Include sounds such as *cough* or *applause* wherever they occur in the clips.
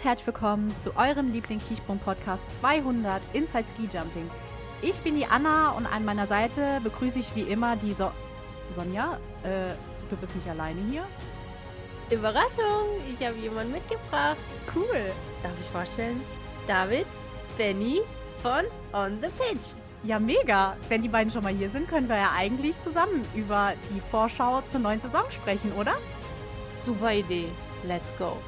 und herzlich willkommen zu eurem Lieblings-Skisprung-Podcast 200 Inside Ski Jumping. Ich bin die Anna und an meiner Seite begrüße ich wie immer die so Sonja. Äh, du bist nicht alleine hier? Überraschung, ich habe jemanden mitgebracht. Cool. Darf ich vorstellen? David, Benny von On the Pitch. Ja, mega. Wenn die beiden schon mal hier sind, können wir ja eigentlich zusammen über die Vorschau zur neuen Saison sprechen, oder? Super Idee. Let's go.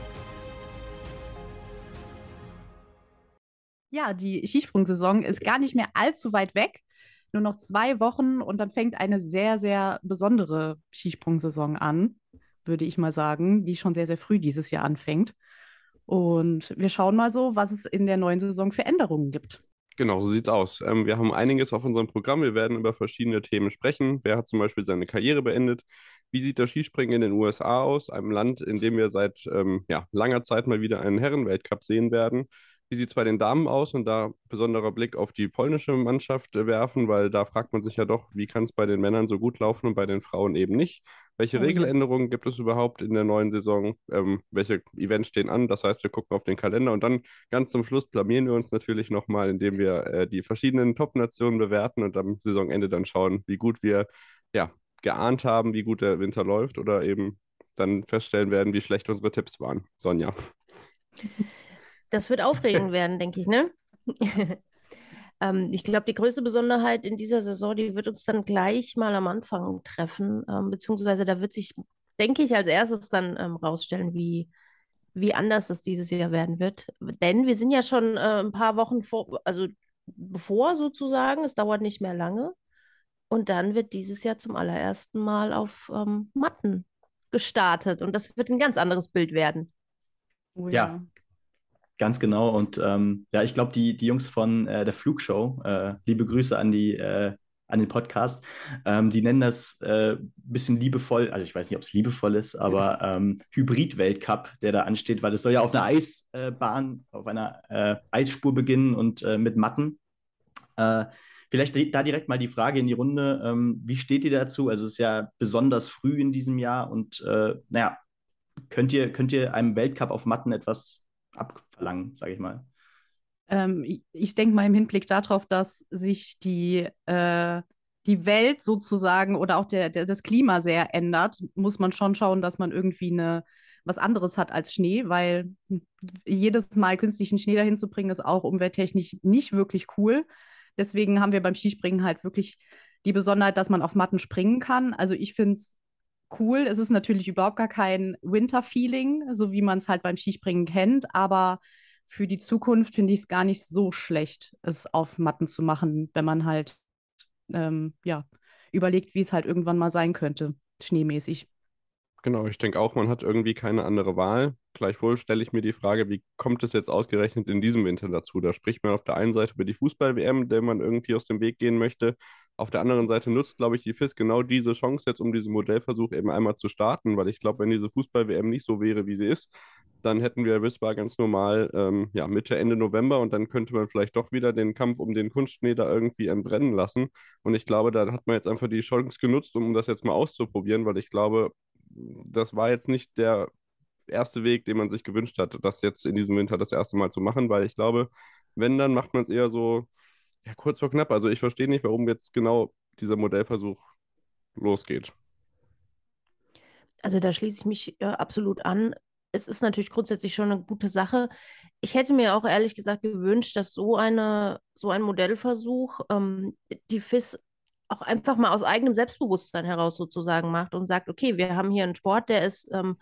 Ja, die Skisprungsaison ist gar nicht mehr allzu weit weg. Nur noch zwei Wochen und dann fängt eine sehr, sehr besondere Skisprungsaison an, würde ich mal sagen, die schon sehr, sehr früh dieses Jahr anfängt. Und wir schauen mal so, was es in der neuen Saison für Änderungen gibt. Genau, so sieht's aus. Ähm, wir haben einiges auf unserem Programm. Wir werden über verschiedene Themen sprechen. Wer hat zum Beispiel seine Karriere beendet? Wie sieht das Skispringen in den USA aus? Einem Land, in dem wir seit ähm, ja, langer Zeit mal wieder einen Herrenweltcup sehen werden. Wie sieht es bei den Damen aus? Und da besonderer Blick auf die polnische Mannschaft äh, werfen, weil da fragt man sich ja doch, wie kann es bei den Männern so gut laufen und bei den Frauen eben nicht? Welche oh, Regeländerungen yes. gibt es überhaupt in der neuen Saison? Ähm, welche Events stehen an? Das heißt, wir gucken auf den Kalender und dann ganz zum Schluss blamieren wir uns natürlich nochmal, indem wir äh, die verschiedenen Top-Nationen bewerten und am Saisonende dann schauen, wie gut wir ja, geahnt haben, wie gut der Winter läuft oder eben dann feststellen werden, wie schlecht unsere Tipps waren. Sonja. *laughs* Das wird aufregend werden, denke ich, ne? *laughs* ähm, ich glaube, die größte Besonderheit in dieser Saison, die wird uns dann gleich mal am Anfang treffen, ähm, beziehungsweise da wird sich, denke ich, als erstes dann ähm, rausstellen, wie, wie anders es dieses Jahr werden wird. Denn wir sind ja schon äh, ein paar Wochen vor, also bevor sozusagen, es dauert nicht mehr lange. Und dann wird dieses Jahr zum allerersten Mal auf ähm, Matten gestartet. Und das wird ein ganz anderes Bild werden. Oh, ja. ja. Ganz genau. Und ähm, ja, ich glaube, die, die Jungs von äh, der Flugshow, äh, liebe Grüße an die äh, an den Podcast, ähm, die nennen das ein äh, bisschen liebevoll, also ich weiß nicht, ob es liebevoll ist, aber ähm, Hybrid-Weltcup, der da ansteht, weil es soll ja auf einer Eisbahn, auf einer äh, Eisspur beginnen und äh, mit Matten. Vielleicht da direkt mal die Frage in die Runde. Ähm, wie steht ihr dazu? Also es ist ja besonders früh in diesem Jahr und äh, naja, könnt ihr, könnt ihr einem Weltcup auf Matten etwas abverlangen, sage ich mal. Ähm, ich, denke mal im Hinblick darauf, dass sich die, äh, die Welt sozusagen oder auch der, der, das Klima sehr ändert, muss man schon schauen, dass man irgendwie eine, was anderes hat als Schnee, weil jedes Mal künstlichen Schnee dahin zu bringen, ist auch umwelttechnisch nicht wirklich cool. Deswegen haben wir beim Skispringen halt wirklich die Besonderheit, dass man auf Matten springen kann. Also ich finde es cool. Es ist natürlich überhaupt gar kein Winter-Feeling, so wie man es halt beim Skispringen kennt, aber für die Zukunft finde ich es gar nicht so schlecht, es auf Matten zu machen, wenn man halt ähm, ja, überlegt, wie es halt irgendwann mal sein könnte, schneemäßig. Genau, ich denke auch, man hat irgendwie keine andere Wahl. Gleichwohl stelle ich mir die Frage, wie kommt es jetzt ausgerechnet in diesem Winter dazu? Da spricht man auf der einen Seite über die Fußball-WM, der man irgendwie aus dem Weg gehen möchte. Auf der anderen Seite nutzt, glaube ich, die FIS genau diese Chance jetzt, um diesen Modellversuch eben einmal zu starten, weil ich glaube, wenn diese Fußball-WM nicht so wäre, wie sie ist, dann hätten wir Wisbar ganz normal ähm, ja, Mitte, Ende November und dann könnte man vielleicht doch wieder den Kampf um den Kunstschnee da irgendwie entbrennen lassen. Und ich glaube, da hat man jetzt einfach die Chance genutzt, um das jetzt mal auszuprobieren, weil ich glaube, das war jetzt nicht der erste Weg, den man sich gewünscht hat, das jetzt in diesem Winter das erste Mal zu machen, weil ich glaube, wenn, dann macht man es eher so ja, kurz vor knapp. Also ich verstehe nicht, warum jetzt genau dieser Modellversuch losgeht. Also da schließe ich mich äh, absolut an. Es ist natürlich grundsätzlich schon eine gute Sache. Ich hätte mir auch ehrlich gesagt gewünscht, dass so eine, so ein Modellversuch ähm, die FIS auch einfach mal aus eigenem Selbstbewusstsein heraus sozusagen macht und sagt, okay, wir haben hier einen Sport, der ist, ähm,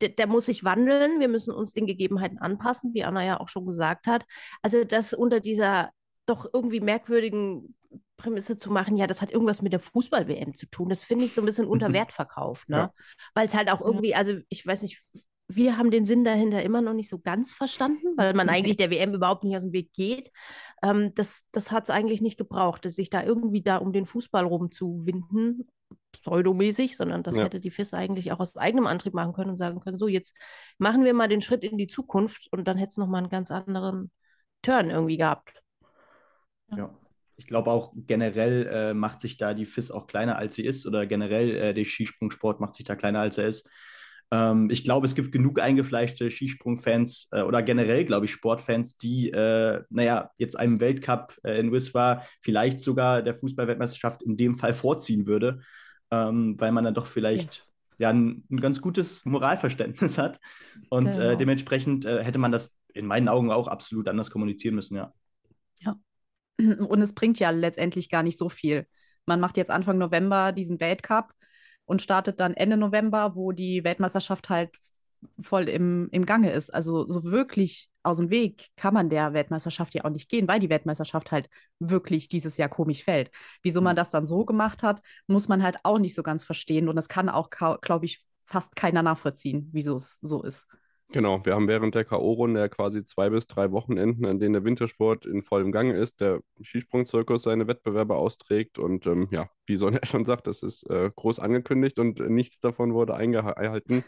der, der, muss sich wandeln, wir müssen uns den Gegebenheiten anpassen, wie Anna ja auch schon gesagt hat. Also das unter dieser doch irgendwie merkwürdigen Prämisse zu machen, ja, das hat irgendwas mit der Fußball-WM zu tun. Das finde ich so ein bisschen unter Wert verkauft, ne? Ja. Weil es halt auch irgendwie, also ich weiß nicht, wir haben den Sinn dahinter immer noch nicht so ganz verstanden, weil man eigentlich der WM überhaupt nicht aus dem Weg geht. Ähm, das das hat es eigentlich nicht gebraucht, sich da irgendwie da um den Fußball rumzuwinden, pseudomäßig, sondern das ja. hätte die FIS eigentlich auch aus eigenem Antrieb machen können und sagen können, so jetzt machen wir mal den Schritt in die Zukunft und dann hätte es nochmal einen ganz anderen Turn irgendwie gehabt. Ja. ja. Ich glaube auch generell äh, macht sich da die FIS auch kleiner, als sie ist, oder generell äh, der Skisprungsport macht sich da kleiner, als er ist Ähm, ich glaube, es gibt genug eingefleischte Skisprungfans äh, oder generell, glaube ich, Sportfans, die, äh, naja, jetzt einem Weltcup äh, in Wiswa vielleicht sogar der Fußballweltmeisterschaft in dem Fall vorziehen würde, ähm, weil man dann doch vielleicht yes. ja ein, ein, ganz gutes Moralverständnis hat. Und äh, genau. dementsprechend äh, hätte man das in meinen Augen auch absolut anders kommunizieren müssen, ja. Ja. Und es bringt ja letztendlich gar nicht so viel. Man macht jetzt Anfang November diesen Weltcup und startet dann Ende November, wo die Weltmeisterschaft halt voll im, im Gange ist. Also so wirklich aus dem Weg kann man der Weltmeisterschaft ja auch nicht gehen, weil die Weltmeisterschaft halt wirklich dieses Jahr komisch fällt. Wieso man das dann so gemacht hat, muss man halt auch nicht so ganz verstehen. Und das kann auch, glaube ich, fast keiner nachvollziehen, wieso es so ist. Genau, wir haben während der K.O.-Runde ja quasi zwei bis drei Wochenenden, in denen der Wintersport in vollem Gange ist, der Skisprungzirkus seine Wettbewerbe austrägt und ähm, ja, wie Sonja *laughs* schon sagt, das ist äh, groß angekündigt und nichts davon wurde eingehalten.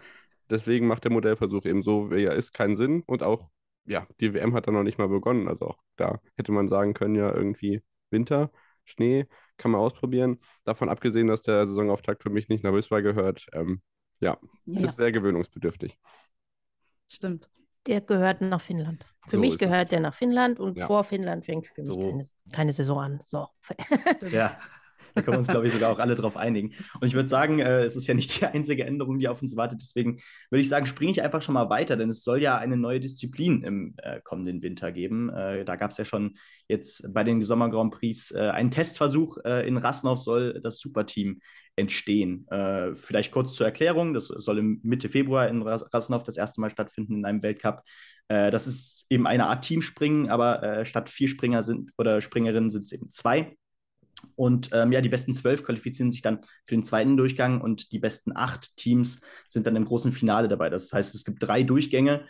Deswegen macht der Modellversuch eben so, wie er ist, keinen Sinn und auch, ja, die WM hat dann noch nicht mal begonnen, also auch da hätte man sagen können, ja, irgendwie Winter, Schnee, kann man ausprobieren. Davon abgesehen, dass der Saisonauftakt für mich nicht nach Wiswa gehört, ähm, ja, ja, ist sehr gewöhnungsbedürftig. Stimmt. Der gehört nach Finnland. Für so mich gehört es. der nach Finnland und ja. vor Finnland fängt für mich so. keine, keine, Saison an. So. ja, da können wir uns, glaube ich, sogar auch alle drauf einigen. Und ich würde sagen, äh, es ist ja nicht die einzige Änderung, die auf uns wartet. Deswegen würde ich sagen, springe ich einfach schon mal weiter, denn es soll ja eine neue Disziplin im äh, kommenden Winter geben. Äh, da gab es ja schon jetzt bei den Sommer Grand Prix äh, einen Testversuch. Äh, in Rasnov soll das Superteam entstehen. Äh, vielleicht kurz zur Erklärung: Das soll im Mitte Februar in Rasnov das erste Mal stattfinden in einem Weltcup. Das ist eben eine Art Teamspringen, aber äh, statt vier Springer sind oder Springerinnen sind es eben zwei. Und ähm, ja, die besten zwölf qualifizieren sich dann für den zweiten Durchgang und die besten acht Teams sind dann im großen Finale dabei. Das heißt, es gibt drei Durchgänge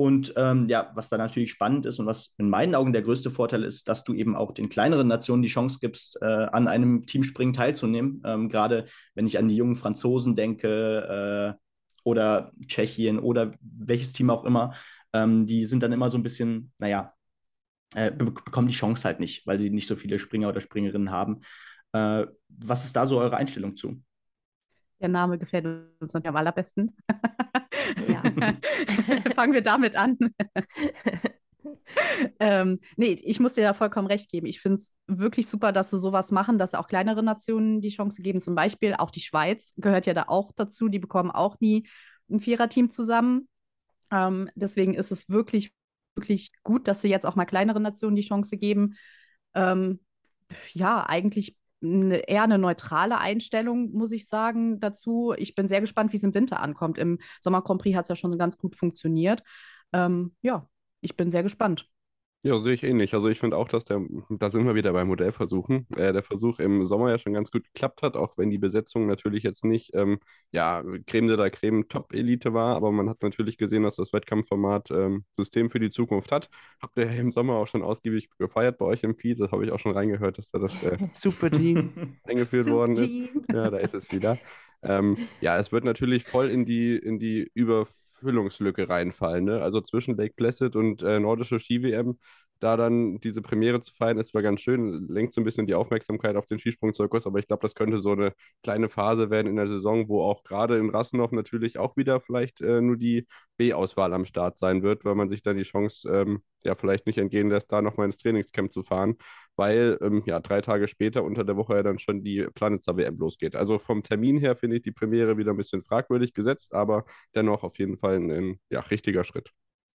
und ähm, ja, was da natürlich spannend ist und was in meinen Augen der größte Vorteil ist, dass du eben auch den kleineren Nationen die Chance gibst, äh, an einem Teamspringen teilzunehmen. Ähm, Gerade wenn ich an die jungen Franzosen denke äh, oder Tschechien oder welches Team auch immer, ähm, die sind dann immer so ein bisschen, naja, äh, bekommen die Chance halt nicht, weil sie nicht so viele Springer oder Springerinnen haben. Äh, was ist da so eure Einstellung zu? Der Name gefällt uns am allerbesten. Ja. *laughs* Fangen wir damit an. *laughs* ähm, nee, ich muss dir da vollkommen recht geben. Ich finde es wirklich super, dass sie sowas machen, dass auch kleinere Nationen die Chance geben. Zum Beispiel auch die Schweiz gehört ja da auch dazu. Die bekommen auch nie ein Viererteam zusammen. Ähm, deswegen ist es wirklich, wirklich gut, dass sie jetzt auch mal kleineren Nationen die Chance geben. Ähm, ja, eigentlich eine, eher eine neutrale Einstellung, muss ich sagen, dazu. Ich bin sehr gespannt, wie es im Winter ankommt. Im Sommer Grand Prix hat es ja schon ganz gut funktioniert. Ähm, ja, ich bin sehr gespannt. Ja, sehe ich ähnlich. Also ich finde auch, dass der, da sind wir wieder bei Modellversuchen, äh, der Versuch im Sommer ja schon ganz gut geklappt hat, auch wenn die Besetzung natürlich jetzt nicht, ähm, ja, Creme de la Creme Top-Elite war, aber man hat natürlich gesehen, dass das Wettkampfformat ähm, System für die Zukunft hat. Habt ihr im Sommer auch schon ausgiebig gefeiert bei euch im Feed, das habe ich auch schon reingehört, dass da das äh, *laughs* Super Team *laughs* eingeführt Super worden ist. Ja, da ist es wieder. Ähm, ja, es wird natürlich voll in die, in die Überführung Füllungslücke reinfallen. Ne? Also zwischen Lake Placid und äh, Nordische Ski-WM, da dann diese Premiere zu feiern, ist zwar ganz schön, lenkt so ein bisschen die Aufmerksamkeit auf den Skisprungzirkus, aber ich glaube, das könnte so eine kleine Phase werden in der Saison, wo auch gerade in Rassenhof natürlich auch wieder vielleicht äh, nur die B-Auswahl am Start sein wird, weil man sich dann die Chance ähm, ja vielleicht nicht entgehen lässt, da nochmal ins Trainingscamp zu fahren weil ähm, ja drei Tage später unter der Woche ja dann schon die Planetstar WM losgeht. Also vom Termin her finde ich die Premiere wieder ein bisschen fragwürdig gesetzt, aber dennoch auf jeden Fall ein, ein ja, richtiger Schritt.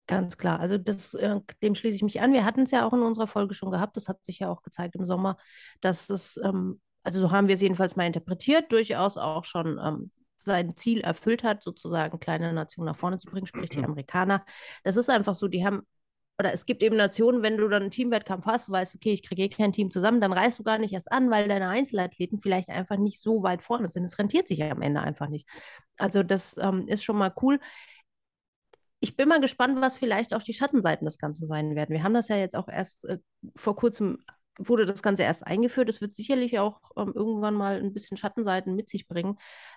Ganz klar. Also das, äh, dem schließe ich mich an. Wir hatten es ja auch in unserer Folge schon gehabt. Das hat sich ja auch gezeigt im Sommer, dass es, ähm, also so haben wir es jedenfalls mal interpretiert, durchaus auch schon ähm, sein Ziel erfüllt hat, sozusagen kleine Nationen nach vorne zu bringen, sprich die Amerikaner. Das ist einfach so, die haben oder es gibt eben Nationen, wenn du dann einen Teamwettkampf hast, weißt, okay, ich kriege eh kein Team zusammen, dann reißt du gar nicht erst an, weil deine Einzelathleten vielleicht einfach nicht so weit vorne sind. Es rentiert sich ja am Ende einfach nicht. Also das ähm, ist schon mal cool. Ich bin mal gespannt, was vielleicht auch die Schattenseiten des Ganzen sein werden. Wir haben das ja jetzt auch erst äh, vor kurzem wurde das Ganze erst eingeführt. Es wird sicherlich auch ähm, irgendwann mal ein bisschen Schattenseiten mit sich bringen.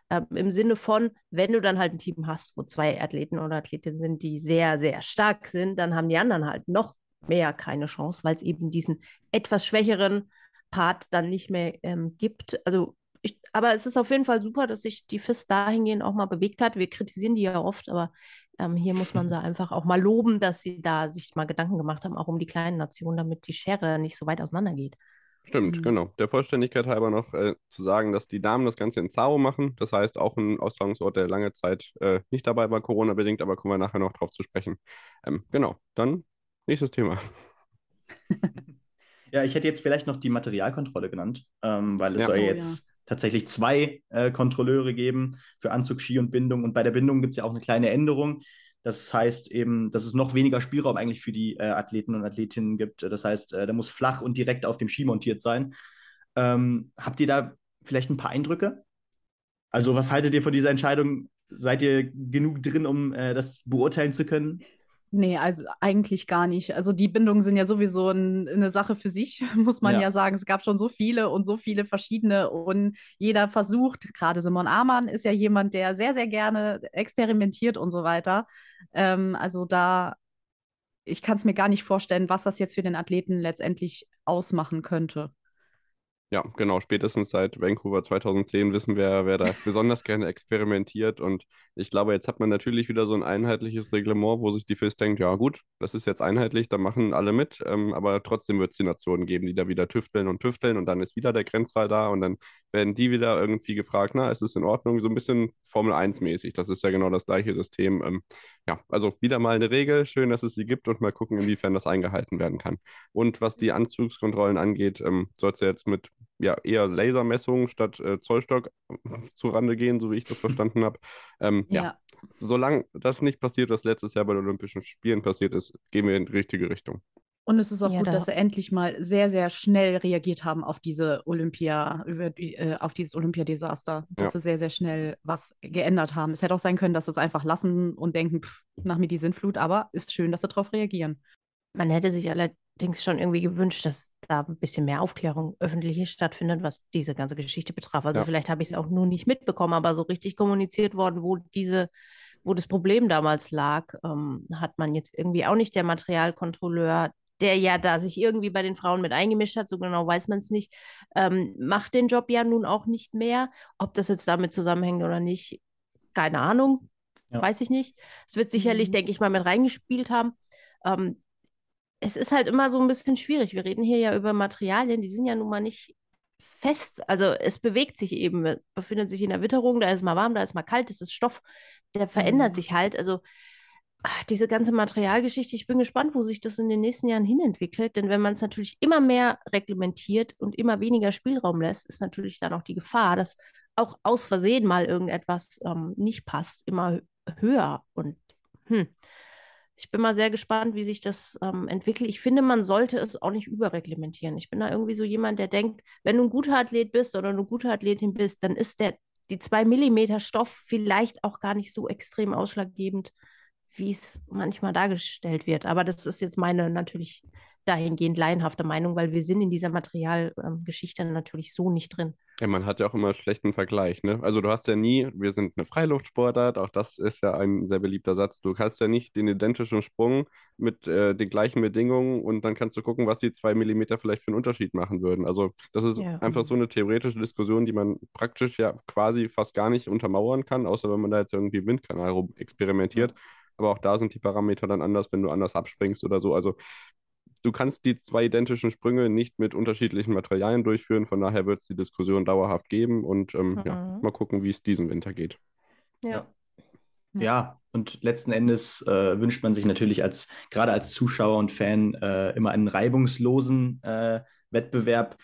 Ähm, Im Sinne von, wenn du dann halt ein Team hast, wo zwei Athleten oder Athletinnen sind, die sehr, sehr stark sind, dann haben die anderen halt noch mehr keine Chance, weil es eben diesen etwas schwächeren Part dann nicht mehr ähm, gibt. Also ich, aber es ist auf jeden Fall super, dass sich die FIS dahingehend auch mal bewegt hat. Wir kritisieren die ja oft, aber ähm, hier muss man *laughs* sie einfach auch mal loben, dass sie da sich mal Gedanken gemacht haben, auch um die kleinen Nationen, damit die Schere nicht so weit auseinander geht. Stimmt, mhm. genau. Der Vollständigkeit halber noch äh, zu sagen, dass die Damen das Ganze in Zao machen. Das heißt, auch ein Austragungsort, der lange Zeit äh, nicht dabei war, Corona-bedingt, aber kommen wir nachher noch drauf zu sprechen. Ähm, genau, dann nächstes Thema. *laughs* ja, ich hätte jetzt vielleicht noch die Materialkontrolle genannt, ähm, weil es ja. soll oh, jetzt ja. Tatsächlich zwei äh, Kontrolleure geben für Anzug, Ski und Bindung. Und bei der Bindung gibt es ja auch eine kleine Änderung. Das heißt eben, dass es noch weniger Spielraum eigentlich für die äh, Athleten und Athletinnen gibt. Das heißt, äh, der muss flach und direkt auf dem Ski montiert sein. Ähm, habt ihr da vielleicht ein paar Eindrücke? Also, was haltet ihr von dieser Entscheidung? Seid ihr genug drin, um äh, das beurteilen zu können? Nee, also eigentlich gar nicht. Also die Bindungen sind ja sowieso ein, eine Sache für sich, *laughs* muss man ja. ja. sagen. Es gab schon so viele und so viele verschiedene und jeder versucht, gerade Simon Amann ist ja jemand, der sehr, sehr gerne experimentiert und so weiter. Ähm, also da, ich kann es mir gar nicht vorstellen, was das jetzt für den Athleten letztendlich ausmachen könnte. Ja, genau. Spätestens seit Vancouver 2010 wissen wir, wer da *laughs* besonders gerne experimentiert. Und ich glaube, jetzt hat man natürlich wieder so ein einheitliches Reglement, wo sich die FIS denkt, ja gut, das ist jetzt einheitlich, da machen alle mit. Ähm, aber trotzdem wird es die Nationen geben, die da wieder tüfteln und tüfteln. Und dann ist wieder der Grenzfall da. Und dann werden die wieder irgendwie gefragt, na, ist es in Ordnung? So ein bisschen Formel 1-mäßig. Das ist ja genau das gleiche System. Ähm, ja, also wieder mal eine Regel. Schön, dass es sie gibt und mal gucken, inwiefern das eingehalten werden kann. Und was die Anzugskontrollen angeht, ähm, soll es ja jetzt mit ja, eher Lasermessungen statt äh, Zollstock zurande gehen, so wie ich das verstanden habe. Ähm, ja. ja. solange das nicht passiert, was letztes Jahr bei den Olympischen Spielen passiert ist, gehen wir in die richtige Richtung. Und es ist auch ja, gut, da dass sie endlich mal sehr, sehr schnell reagiert haben auf diese Olympia, äh, auf dieses Olympiadesaster. Dass ja. sie sehr, sehr schnell was geändert haben. Es hätte auch sein können, dass sie es einfach lassen und denken, pff, nach mir die Sintflut, aber ist schön, dass sie darauf reagieren. Man hätte sich allerdings schon irgendwie gewünscht, dass da ein bisschen mehr Aufklärung öffentlich stattfindet, was diese ganze Geschichte betraf. Also ja. vielleicht habe ich es auch nur nicht mitbekommen, aber so richtig kommuniziert worden, wo diese wo das Problem damals lag, ähm, hat man jetzt irgendwie auch nicht der Materialkontrolleur, der ja da sich irgendwie bei den Frauen mit eingemischt hat, so genau weiß man es nicht, ähm, macht den Job ja nun auch nicht mehr. Ob das jetzt damit zusammenhängt oder nicht, keine Ahnung, ja. weiß ich nicht. Es wird sicherlich, mhm. denke ich mal, mit reingespielt haben. Ähm, es ist halt immer so ein bisschen schwierig. Wir reden hier ja über Materialien, die sind ja nun mal nicht fest. Also es bewegt sich eben, befindet sich in der Witterung, da ist mal warm, da ist mal kalt, das ist Stoff, der verändert mhm. sich halt. Also ach, diese ganze Materialgeschichte, ich bin gespannt, wo sich das in den nächsten Jahren hinentwickelt. Denn wenn man es natürlich immer mehr reglementiert und immer weniger Spielraum lässt, ist natürlich dann auch die Gefahr, dass auch aus Versehen mal irgendetwas ähm, nicht passt, immer höher. Und hm, ich bin mal sehr gespannt, wie sich das ähm, entwickelt. Ich finde, man sollte es auch nicht überreglementieren. Ich bin da irgendwie so jemand, der denkt, wenn du ein guter Athlet bist oder eine gute Athletin bist, dann ist der, die zwei Millimeter Stoff vielleicht auch gar nicht so extrem ausschlaggebend, wie es manchmal dargestellt wird. Aber das ist jetzt meine natürlich dahingehend laienhafte Meinung, weil wir sind in dieser Materialgeschichte ähm, natürlich so nicht drin. Ja, man hat ja auch immer einen schlechten Vergleich, ne? Also du hast ja nie, wir sind eine Freiluftsportart, auch das ist ja ein sehr beliebter Satz. Du hast ja nicht den identischen Sprung mit äh, den gleichen Bedingungen und dann kannst du gucken, was die zwei Millimeter vielleicht für einen Unterschied machen würden. Also das ist ja. einfach so eine theoretische Diskussion, die man praktisch ja quasi fast gar nicht untermauern kann, außer wenn man da jetzt irgendwie Windkanal experimentiert. Ja. Aber auch da sind die Parameter dann anders, wenn du anders abspringst oder so. Also du kannst die zwei identischen Sprünge nicht mit unterschiedlichen Materialien durchführen. Von daher wird es die Diskussion dauerhaft geben und ähm, mhm. ja, mal gucken, wie es diesen Winter geht. Ja. Ja, und letzten Endes äh, wünscht man sich natürlich als gerade als Zuschauer und Fan äh, immer einen reibungslosen äh, Wettbewerb,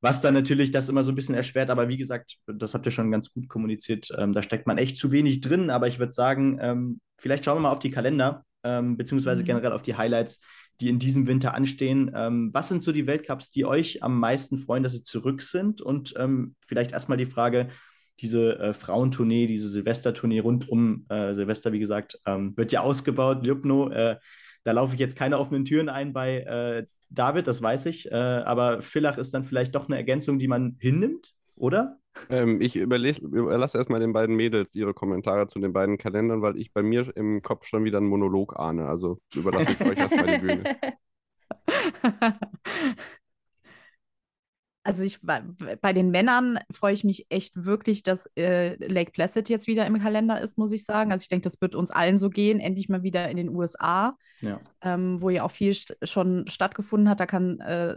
was dann natürlich das immer so ein bisschen erschwert. Aber wie gesagt, das habt ihr schon ganz gut kommuniziert. Ähm, da steckt man echt zu wenig drin. Aber ich würde sagen, ähm, vielleicht schauen wir mal auf die Kalender, ähm, beziehungsweise mhm. generell auf die Highlights die in diesem Winter anstehen. Ähm, was sind so die Weltcups, die euch am meisten freuen, dass sie zurück sind? Und ähm, vielleicht erstmal die Frage, diese äh, Frauentournee, diese Silvestertournee rund um äh, Silvester, wie gesagt, ähm, wird ja ausgebaut. Ljubno, äh, da laufe ich jetzt keine offenen Türen ein bei äh, David, das weiß ich. Äh, aber Villach ist dann vielleicht doch eine Ergänzung, die man hinnimmt, oder? Ähm, ich überlasse erstmal den beiden Mädels ihre Kommentare zu den beiden Kalendern, weil ich bei mir im Kopf schon wieder einen Monolog ahne. Also überlasse ich euch erstmal die Bühne. *laughs* Also ich bei, den Männern freue ich mich echt wirklich, dass äh, Lake Placid jetzt wieder im Kalender ist, muss ich sagen. Also ich denke, das wird uns allen so gehen, endlich mal wieder in den USA, Ja. ähm, wo ja auch viel st schon stattgefunden hat. Da kann äh,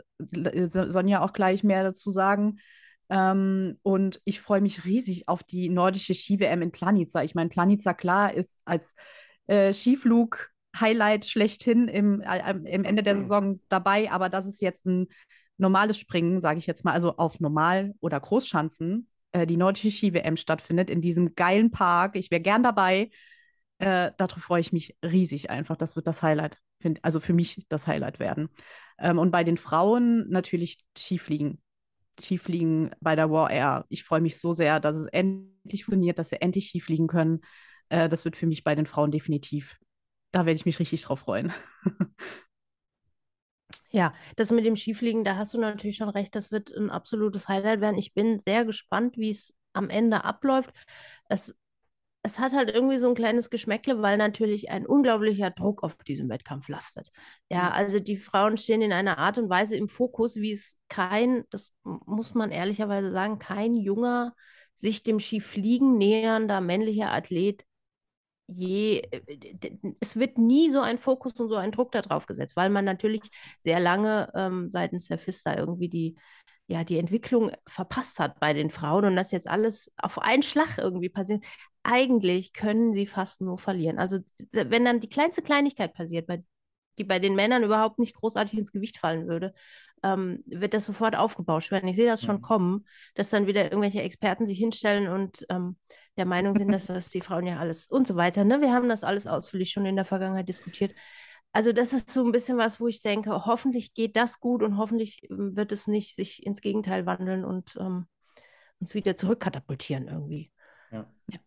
Sonja auch gleich mehr dazu sagen. Ähm, und ich freue mich riesig auf die nordische Ski-WM in Planica. Ich meine, Planica, klar, ist als äh, Skiflug Highlight schlechthin im, äh, im Ende der Saison dabei, aber das ist jetzt ein normales Springen, sage ich jetzt mal, also auf Normal- oder Großschanzen, äh, die nordische Ski-WM stattfindet in diesem geilen Park. Ich wäre gern dabei. Äh, darauf freue ich mich riesig einfach. Das wird das Highlight, find, also für mich das Highlight werden. Ähm, und bei den Frauen natürlich Skifliegen. Skifliegen bei der War Air. Ich freue mich so sehr, dass es endlich funktioniert, dass sie endlich Skifliegen können. Äh, das wird für mich bei den Frauen definitiv. Da werde ich mich richtig drauf freuen. Ja, das mit dem Skifliegen, da hast du natürlich schon recht, das wird ein absolutes Highlight werden. Ich bin sehr gespannt, wie es am Ende abläuft. Es, es hat halt irgendwie so ein kleines Geschmäckle, weil natürlich ein unglaublicher Druck auf diesem Wettkampf lastet. Ja, also die Frauen stehen in einer Art und Weise im Fokus, wie es kein, das muss man ehrlicherweise sagen, kein junger, sich dem Skifliegen nähernder männlicher Athlet je, äh, es wird nie so ein Fokus und so ein Druck darauf gesetzt, weil man natürlich sehr lange ähm, seitens der FISTA irgendwie die, ja, die Entwicklung verpasst hat bei den Frauen und das jetzt alles auf einen Schlag irgendwie passiert. Eigentlich können sie fast nur verlieren. Also wenn dann die kleinste Kleinigkeit passiert, bei, die bei den Männern überhaupt nicht großartig ins Gewicht fallen würde, ähm, wird das sofort aufgebauscht werden. Ich sehe das schon mhm. kommen, dass dann wieder irgendwelche Experten sich hinstellen und ähm, der Meinung sind, dass *laughs* das die Frauen ja alles und so weiter. Ne? Wir haben das alles ausführlich schon in der Vergangenheit diskutiert. Also das ist so ein bisschen was, wo ich denke, hoffentlich geht das gut und hoffentlich ähm, wird es nicht sich ins Gegenteil wandeln und ähm, uns wieder zurückkatapultieren irgendwie. Ja. ja.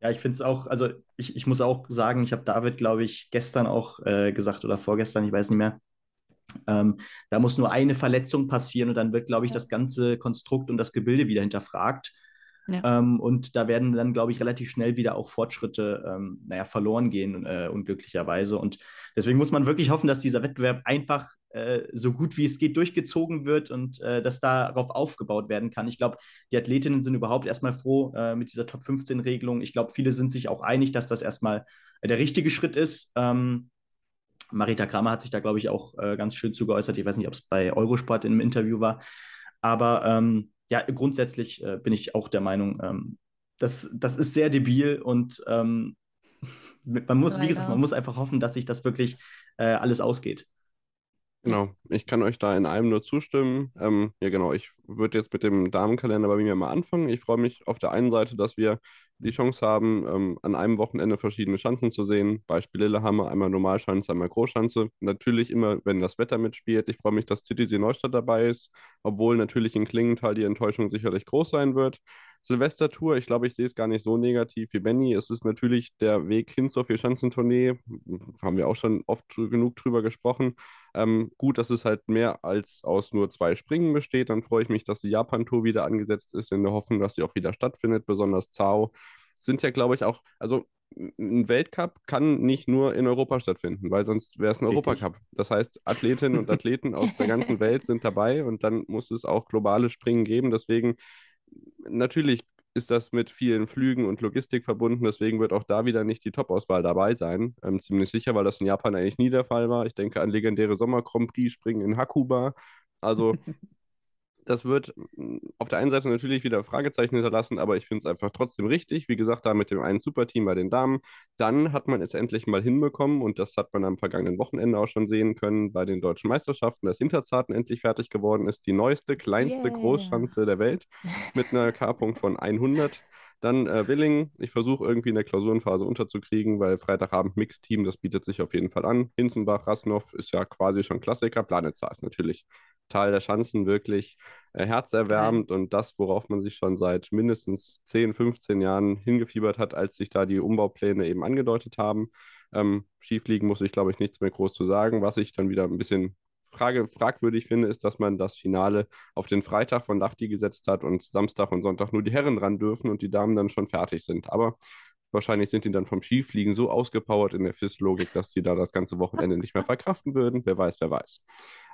Ja, ich finde es auch, also ich, ich muss auch sagen, ich habe David, glaube ich, gestern auch äh, gesagt oder vorgestern, ich weiß nicht mehr, ähm, da muss nur eine Verletzung passieren und dann wird, glaube ich, das ganze Konstrukt und das Gebilde wieder hinterfragt. Ja. Ähm, und da werden dann, glaube ich, relativ schnell wieder auch Fortschritte, ähm, naja, verloren gehen, äh, unglücklicherweise. Und deswegen muss man wirklich hoffen, dass dieser Wettbewerb einfach äh, so gut wie es geht durchgezogen wird und äh, dass darauf aufgebaut werden kann. Ich glaube, die Athletinnen sind überhaupt erstmal froh äh, mit dieser Top 15-Regelung. Ich glaube, viele sind sich auch einig, dass das erstmal der richtige Schritt ist. Ähm, Marita Kramer hat sich da, glaube ich, auch äh, ganz schön zu geäußert. Ich weiß nicht, ob es bei Eurosport im Interview war. Aber ähm, ja, grundsätzlich äh, bin ich auch der Meinung, ähm, das, das ist sehr debil und ähm, *laughs* man muss, wie gesagt, man muss einfach hoffen, dass sich das wirklich äh, alles ausgeht. Genau, ich kann euch da in einem nur zustimmen. Ähm, ja, genau, ich würde jetzt mit dem Damenkalender bei mir mal anfangen. Ich freue mich auf der einen Seite, dass wir die Chance haben, ähm, an einem Wochenende verschiedene Schanzen zu sehen. Beispiel Lillehammer, einmal Normalschanze, einmal Großschanze. Natürlich immer, wenn das Wetter mitspielt. Ich freue mich, dass Titisee Neustadt dabei ist, obwohl natürlich in Klingenthal die Enttäuschung sicherlich groß sein wird. Silvestertour, ich glaube, ich sehe es gar nicht so negativ wie Benny. Es ist natürlich der Weg hin zur Vierschanzentournee. Haben wir auch schon oft genug drüber gesprochen. Ähm, gut, dass es halt mehr als aus nur zwei Springen besteht. Dann freue ich mich, dass die Japan-Tour wieder angesetzt ist, in der Hoffnung, dass sie auch wieder stattfindet. Besonders Zao sind ja, glaube ich, auch, also ein Weltcup kann nicht nur in Europa stattfinden, weil sonst wäre es ein Richtig. Europacup. Das heißt, Athletinnen und Athleten aus der *laughs* ganzen Welt sind dabei und dann muss es auch globale Springen geben. Deswegen natürlich ist das mit vielen Flügen und Logistik verbunden. Deswegen wird auch da wieder nicht die Top-Auswahl dabei sein. Ähm, ziemlich sicher, weil das in Japan eigentlich nie der Fall war. Ich denke an legendäre Sommer-Grand Prix-Springen in Hakuba. Also *laughs* das wird mm, auf der einen Seite natürlich wieder Fragezeichen hinterlassen, aber ich finde es einfach trotzdem richtig. Wie gesagt, da mit dem einen Superteam bei den Damen. Dann hat man es endlich mal hinbekommen und das hat man am vergangenen Wochenende auch schon sehen können bei den deutschen Meisterschaften, dass Hinterzarten endlich fertig geworden ist. Die neueste, kleinste yeah. Großschanze der Welt mit einer K-Punkt von *laughs* 100. Dann äh, Willing. Ich versuche irgendwie in der Klausurenphase unterzukriegen, weil Freitagabend Mixteam, das bietet sich auf jeden Fall an. Hinzenbach, Rasnov ist ja quasi schon Klassiker. Planitzer ist natürlich Tal der Schanzen wirklich äh, herzerwärmend okay. und das, worauf man sich schon seit mindestens 10, 15 Jahren hingefiebert hat, als sich da die Umbaupläne eben angedeutet haben. Ähm, Skifliegen muss ich, glaube ich, nichts mehr groß zu sagen. Was ich dann wieder ein bisschen Frage, fragwürdig finde, ist, dass man das Finale auf den Freitag von Lachti gesetzt hat und Samstag und Sonntag nur die Herren ran dürfen und die Damen dann schon fertig sind. Aber wahrscheinlich sind die dann vom Skifliegen so ausgepowert in der FIS-Logik, dass die da das ganze Wochenende nicht mehr verkraften würden. Wer weiß, wer weiß.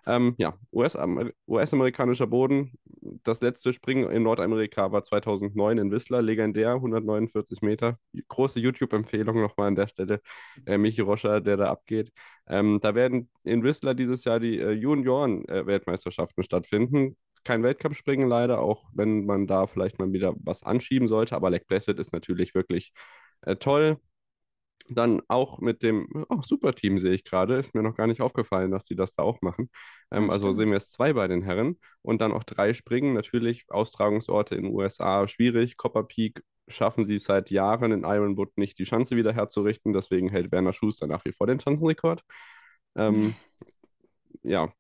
Ähm, ja, US-amerikanischer US Boden. Das letzte Springen in Nordamerika war 2009 in Whistler, legendär, 149 Meter. Große YouTube-Empfehlung nochmal an der Stelle. Äh, Michi Roscher, der da abgeht. Ähm, da werden in Whistler dieses Jahr die äh, Junioren-Weltmeisterschaften stattfinden. Kein Weltcup-Springen leider, auch wenn man da vielleicht mal wieder was anschieben sollte. Aber Lake Placid ist natürlich wirklich äh, toll. Dann auch mit dem oh, Superteam sehe ich gerade, ist mir noch gar nicht aufgefallen, dass sie das da auch machen. Ähm, also sehen wir jetzt zwei bei den Herren und dann auch drei Springen. Natürlich Austragungsorte in den USA schwierig. Copper Peak schaffen sie seit Jahren in Ironwood nicht, die Schanze wieder herzurichten. Deswegen hält Werner Schuster nach wie vor den Schanzenrekord. Ähm, *laughs* ja,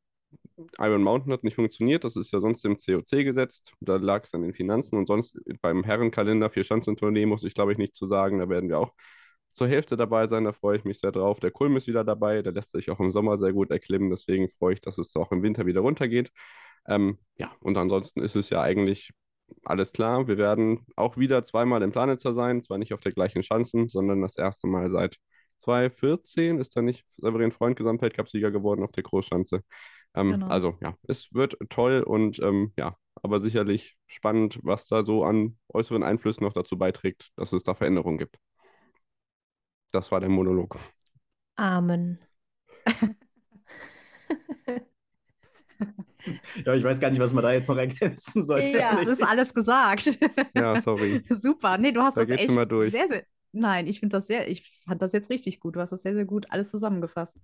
Iron Mountain hat nicht funktioniert, das ist ja sonst im COC gesetzt. Da lag es an den Finanzen und sonst beim Herrenkalender für Schanzentournee muss ich glaube ich nicht zu sagen. Da werden wir auch zur Hälfte dabei sein, da freue ich mich sehr drauf. Der Kulm ist wieder dabei, der lässt sich auch im Sommer sehr gut erklimmen, deswegen freue ich, dass es auch im Winter wieder runtergeht. Ähm, ja, und ansonsten ist es ja eigentlich alles klar. Wir werden auch wieder zweimal im Planitzer sein, zwar nicht auf der gleichen Schanzen, sondern das erste Mal seit 2014 ist da nicht Severin Freund Gesamtweltcup-Sieger geworden auf der Großschanze. Ähm, genau. Also ja, es wird toll und ähm, ja, aber sicherlich spannend, was da so an äußeren Einflüssen noch dazu beiträgt, dass es da Veränderungen gibt. Das war der Monolog. Amen. *laughs* ja, ich weiß gar nicht, was man da jetzt noch ergänzen sollte. Ja, es ist alles gesagt. ja, sorry. *laughs* Super. Nee, du hast da das echt sehr, sehr. Nein, ich finde das sehr, ich fand das jetzt richtig gut. Du hast das sehr, sehr gut alles zusammengefasst.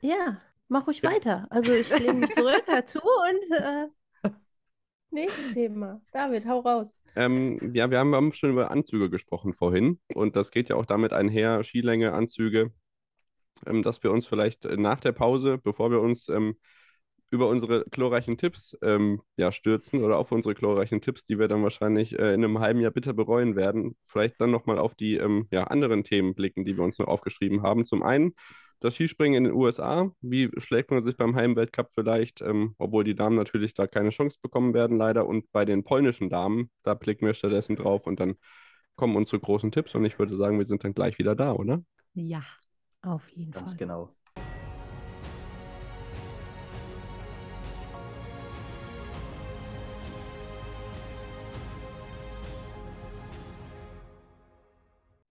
Ja, mach ruhig ja. weiter. Also ich lehne mich zurück, hör zu und äh, *laughs* nächstes Thema. David, hau raus. Ähm, ja, wir haben, schon über Anzüge gesprochen vorhin und das geht ja auch damit einher, Skilänge, Anzüge, ähm, dass wir uns vielleicht äh, nach der Pause, bevor wir uns ähm, über unsere chlorreichen Tipps ähm, ja, stürzen oder auf unsere chlorreichen Tipps, die wir dann wahrscheinlich äh, in einem halben Jahr bitter bereuen werden, vielleicht dann nochmal auf die ähm, ja, anderen Themen blicken, die wir uns noch aufgeschrieben haben. Zum einen das Skispringen in den USA. Wie schlägt man sich beim Heimweltcup vielleicht, ähm, obwohl die Damen natürlich da keine Chance bekommen werden, leider. Und bei den polnischen Damen, da blicken wir stattdessen drauf und dann kommen unsere großen Tipps. Und ich würde sagen, wir sind dann gleich wieder da, oder? Ja, auf jeden Ganz Fall. Ganz genau.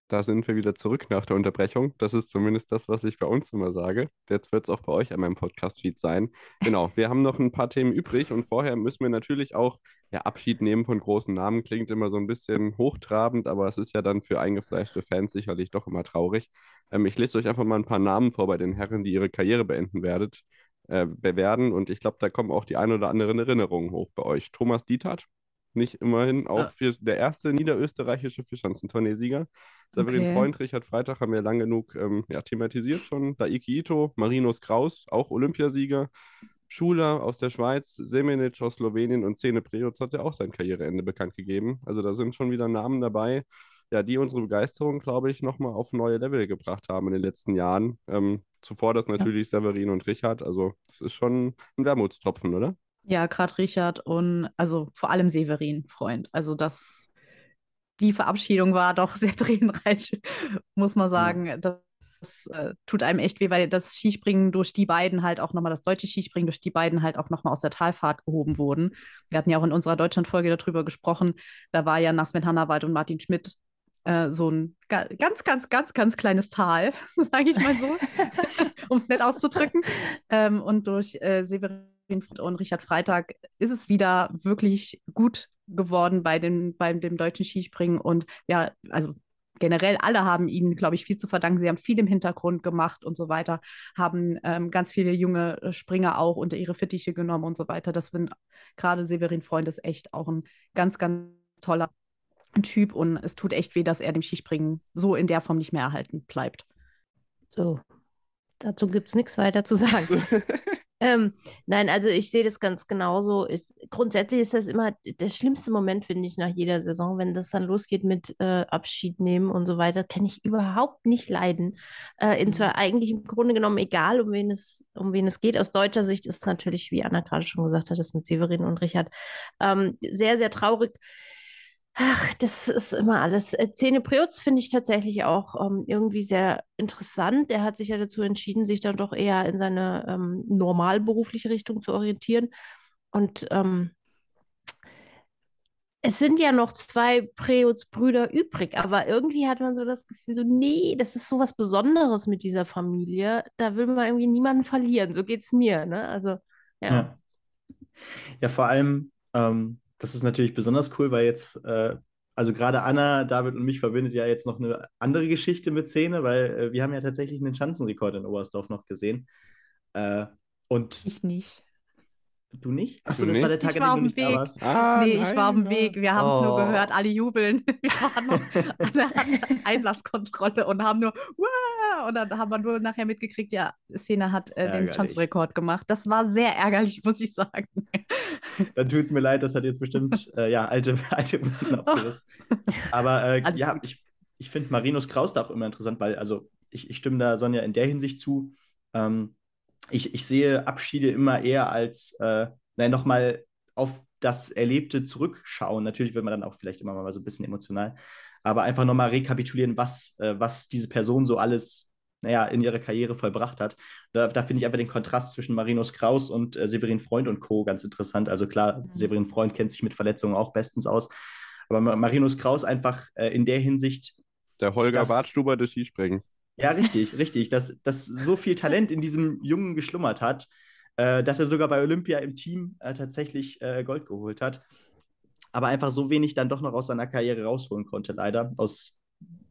Da sind wir wieder zurück nach der Unterbrechung. Das ist zumindest das, was ich bei uns immer sage. Jetzt wird es auch bei euch an meinem Podcast-Feed sein. Genau, wir haben noch ein paar Themen übrig und vorher müssen wir natürlich auch ja, Abschied nehmen von großen Namen. Klingt immer so ein bisschen hochtrabend, aber es ist ja dann für eingefleischte Fans sicherlich doch immer traurig. Ähm, ich lese euch einfach mal ein paar Namen vor bei den Herren, die ihre Karriere beenden werdet, äh, bewerden und ich glaube, da kommen auch die ein oder anderen Erinnerungen hoch bei euch. Thomas Dietert, nicht immerhin auch für der erste niederösterreichische Vierschanzentourneesieger. Severin okay. Freund, Richard Freitag haben wir lang genug ähm, ja, thematisiert schon. Daiki Ito, Marinos Kraus, auch Olympiasieger. Schuler aus der Schweiz, Semenic aus Slowenien und Zene Prejoc hat ja auch sein Karriereende bekannt gegeben. Also da sind schon wieder Namen dabei, ja, die unsere Begeisterung, glaube ich, nochmal auf neue Level gebracht haben in den letzten Jahren. Ähm, zuvor das natürlich ja. Severin und Richard. Also das ist schon ein Wermutstropfen, oder? Ja, gerade Richard und also vor allem Severin, Freund. Also das, die Verabschiedung war doch *laughs* sehr tränenreich, muss man sagen. Ja. Das, das äh, tut einem echt weh, weil das Skispringen durch die beiden halt auch nochmal, das deutsche Skispringen durch die beiden halt auch nochmal aus der Talfahrt gehoben wurden. Wir hatten ja auch in unserer Deutschlandfolge darüber gesprochen. Da war ja nach Sven Hannawald und Martin Schmidt äh, so ein ga ganz, ganz, ganz, ganz kleines Tal, *laughs* sage ich mal so, *laughs* um es nett auszudrücken. Ähm, und durch äh, Severin und Richard Freitag ist es wieder wirklich gut geworden bei, den, bei dem deutschen Skispringen. Und ja, also generell alle haben ihnen, glaube ich, viel zu verdanken. Sie haben viel im Hintergrund gemacht und so weiter, haben ähm, ganz viele junge Springer auch unter ihre Fittiche genommen und so weiter. Das sind gerade Severin Freund ist echt auch ein ganz, ganz toller Typ und es tut echt weh, dass er dem Skispringen so in der Form nicht mehr erhalten bleibt. So, dazu gibt es nichts weiter zu sagen. *laughs* Ähm, nein, also ich sehe das ganz genauso. Ist, grundsätzlich ist das immer der schlimmste Moment, finde ich, nach jeder Saison, wenn das dann losgeht mit äh, Abschied nehmen und so weiter, kann ich überhaupt nicht leiden. Äh, in zwar mhm. eigentlich im Grunde genommen egal, um wen es, um wen es geht. Aus deutscher Sicht ist natürlich, wie Anna gerade schon gesagt hat, das mit Severin und Richard ähm, sehr, sehr traurig. Ach, das ist immer alles. Äh, Zähne Preutz finde ich tatsächlich auch ähm, irgendwie sehr interessant. Er hat sich ja dazu entschieden, sich dann doch eher in seine ähm, normalberufliche Richtung zu orientieren. Und ähm, es sind ja noch zwei Preutz-Brüder übrig, aber irgendwie hat man so das Gefühl, so, nee, das ist so was Besonderes mit dieser Familie. Da will man irgendwie niemanden verlieren. So geht es mir, ne? Also, ja. Ja, ja vor allem, ähm, das ist natürlich besonders cool, weil jetzt, äh, also gerade Anna, David und mich verbindet ja jetzt noch eine andere Geschichte mit Szene, weil äh, wir haben ja tatsächlich einen Schanzenrekord in Oberstdorf noch gesehen. Äh, und Ich nicht. Du nicht? Achso, das nicht? war der Tag, Ich an war dem auf du dem nicht da Weg. warst. Ah, nee, ich war auf dem nein, Weg. Wir haben es nur Oh. gehört, alle jubeln. *laughs* Wir waren noch an der Einlasskontrolle und haben nur Wah! und dann haben wir nur nachher mitgekriegt, ja, Szene hat äh, den. Schanzenrekord gemacht. Das war sehr ärgerlich, *laughs* muss ich sagen. Dann tut es mir leid, das hat jetzt bestimmt *laughs* äh, ja, alte, alte Wunden abgerissen. Aber äh, ja, gut. ich, ich finde Marinus Kraus da auch immer interessant, weil, also ich, ich stimme da Sonja in der Hinsicht zu. Ähm, ich, ich sehe Abschiede immer eher als, äh, nein, nochmal auf das Erlebte zurückschauen. Natürlich wird man dann auch vielleicht immer mal so ein bisschen emotional, aber einfach nochmal rekapitulieren, was, äh, was diese Person so alles, naja, in ihrer Karriere vollbracht hat. Da, da finde ich einfach den Kontrast zwischen Marinus Kraus und äh, Severin Freund und Co. ganz interessant. Also klar, Mhm. Severin Freund kennt sich mit Verletzungen auch bestens aus. Aber Ma- Marinus Kraus einfach äh, in der Hinsicht, Der Holger Bartstuber des Skisprings. Ja, richtig, richtig, dass, dass so viel Talent in diesem Jungen geschlummert hat, äh, dass er sogar bei Olympia im Team äh, tatsächlich äh, Gold geholt hat. Aber einfach so wenig dann doch noch aus seiner Karriere rausholen konnte, leider, aus,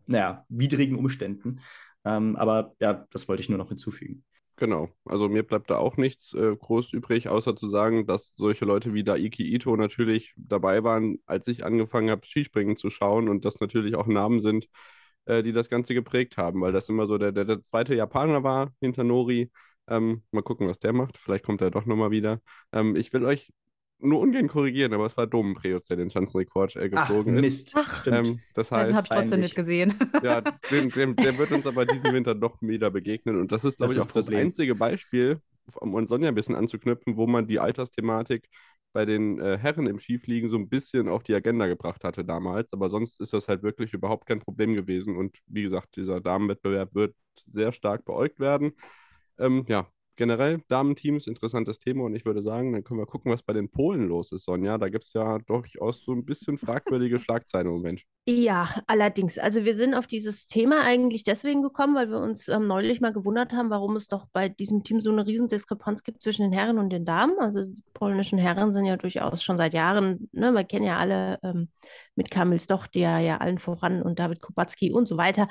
naja, widrigen Umständen. Ähm, aber ja, das wollte ich nur noch hinzufügen. Genau. Also mir bleibt da auch nichts äh, groß übrig, außer zu sagen, dass solche Leute wie Daiki Ito natürlich dabei waren, als ich angefangen habe, Skispringen zu schauen und das natürlich auch Namen sind, äh, die das Ganze geprägt haben, weil das immer so der, der, der zweite Japaner war hinter Nori. Ähm, mal gucken, was der macht. Vielleicht kommt er doch nochmal wieder. Ähm, ich will euch nur ungern korrigieren, aber es war dumm, Preus, der den Schanzenrekord äh, Ach, geflogen ist. Mist. Ach, Stimmt. Ähm, das Den habe heißt, ich trotzdem nicht gesehen. *laughs* ja, dem, dem, der wird uns aber diesen Winter doch wieder begegnen. Und das ist, glaube Das ich, ist auch das Problem. einzige Beispiel, um an Sonja ein bisschen anzuknüpfen, wo man die Altersthematik bei den äh, Herren im Skifliegen so ein bisschen auf die Agenda gebracht hatte damals. Aber sonst ist das halt wirklich überhaupt kein Problem gewesen. Und wie gesagt, dieser Damenwettbewerb wird sehr stark beäugt werden. Ähm, ja, generell Damenteams, interessantes Thema. Und ich würde sagen, dann können wir gucken, was bei den Polen los ist, Sonja. Da gibt es ja durchaus so ein bisschen *laughs* fragwürdige Schlagzeilen im Moment. Ja, allerdings. Also wir sind auf dieses Thema eigentlich deswegen gekommen, weil wir uns ähm, neulich mal gewundert haben, warum es doch bei diesem Team so eine Riesendiskrepanz gibt zwischen den Herren und den Damen. Also die polnischen Herren sind ja durchaus schon seit Jahren, ne, wir kennen ja alle ähm, mit Kamil Stoch, der ja allen voran und David Kubacki und so weiter.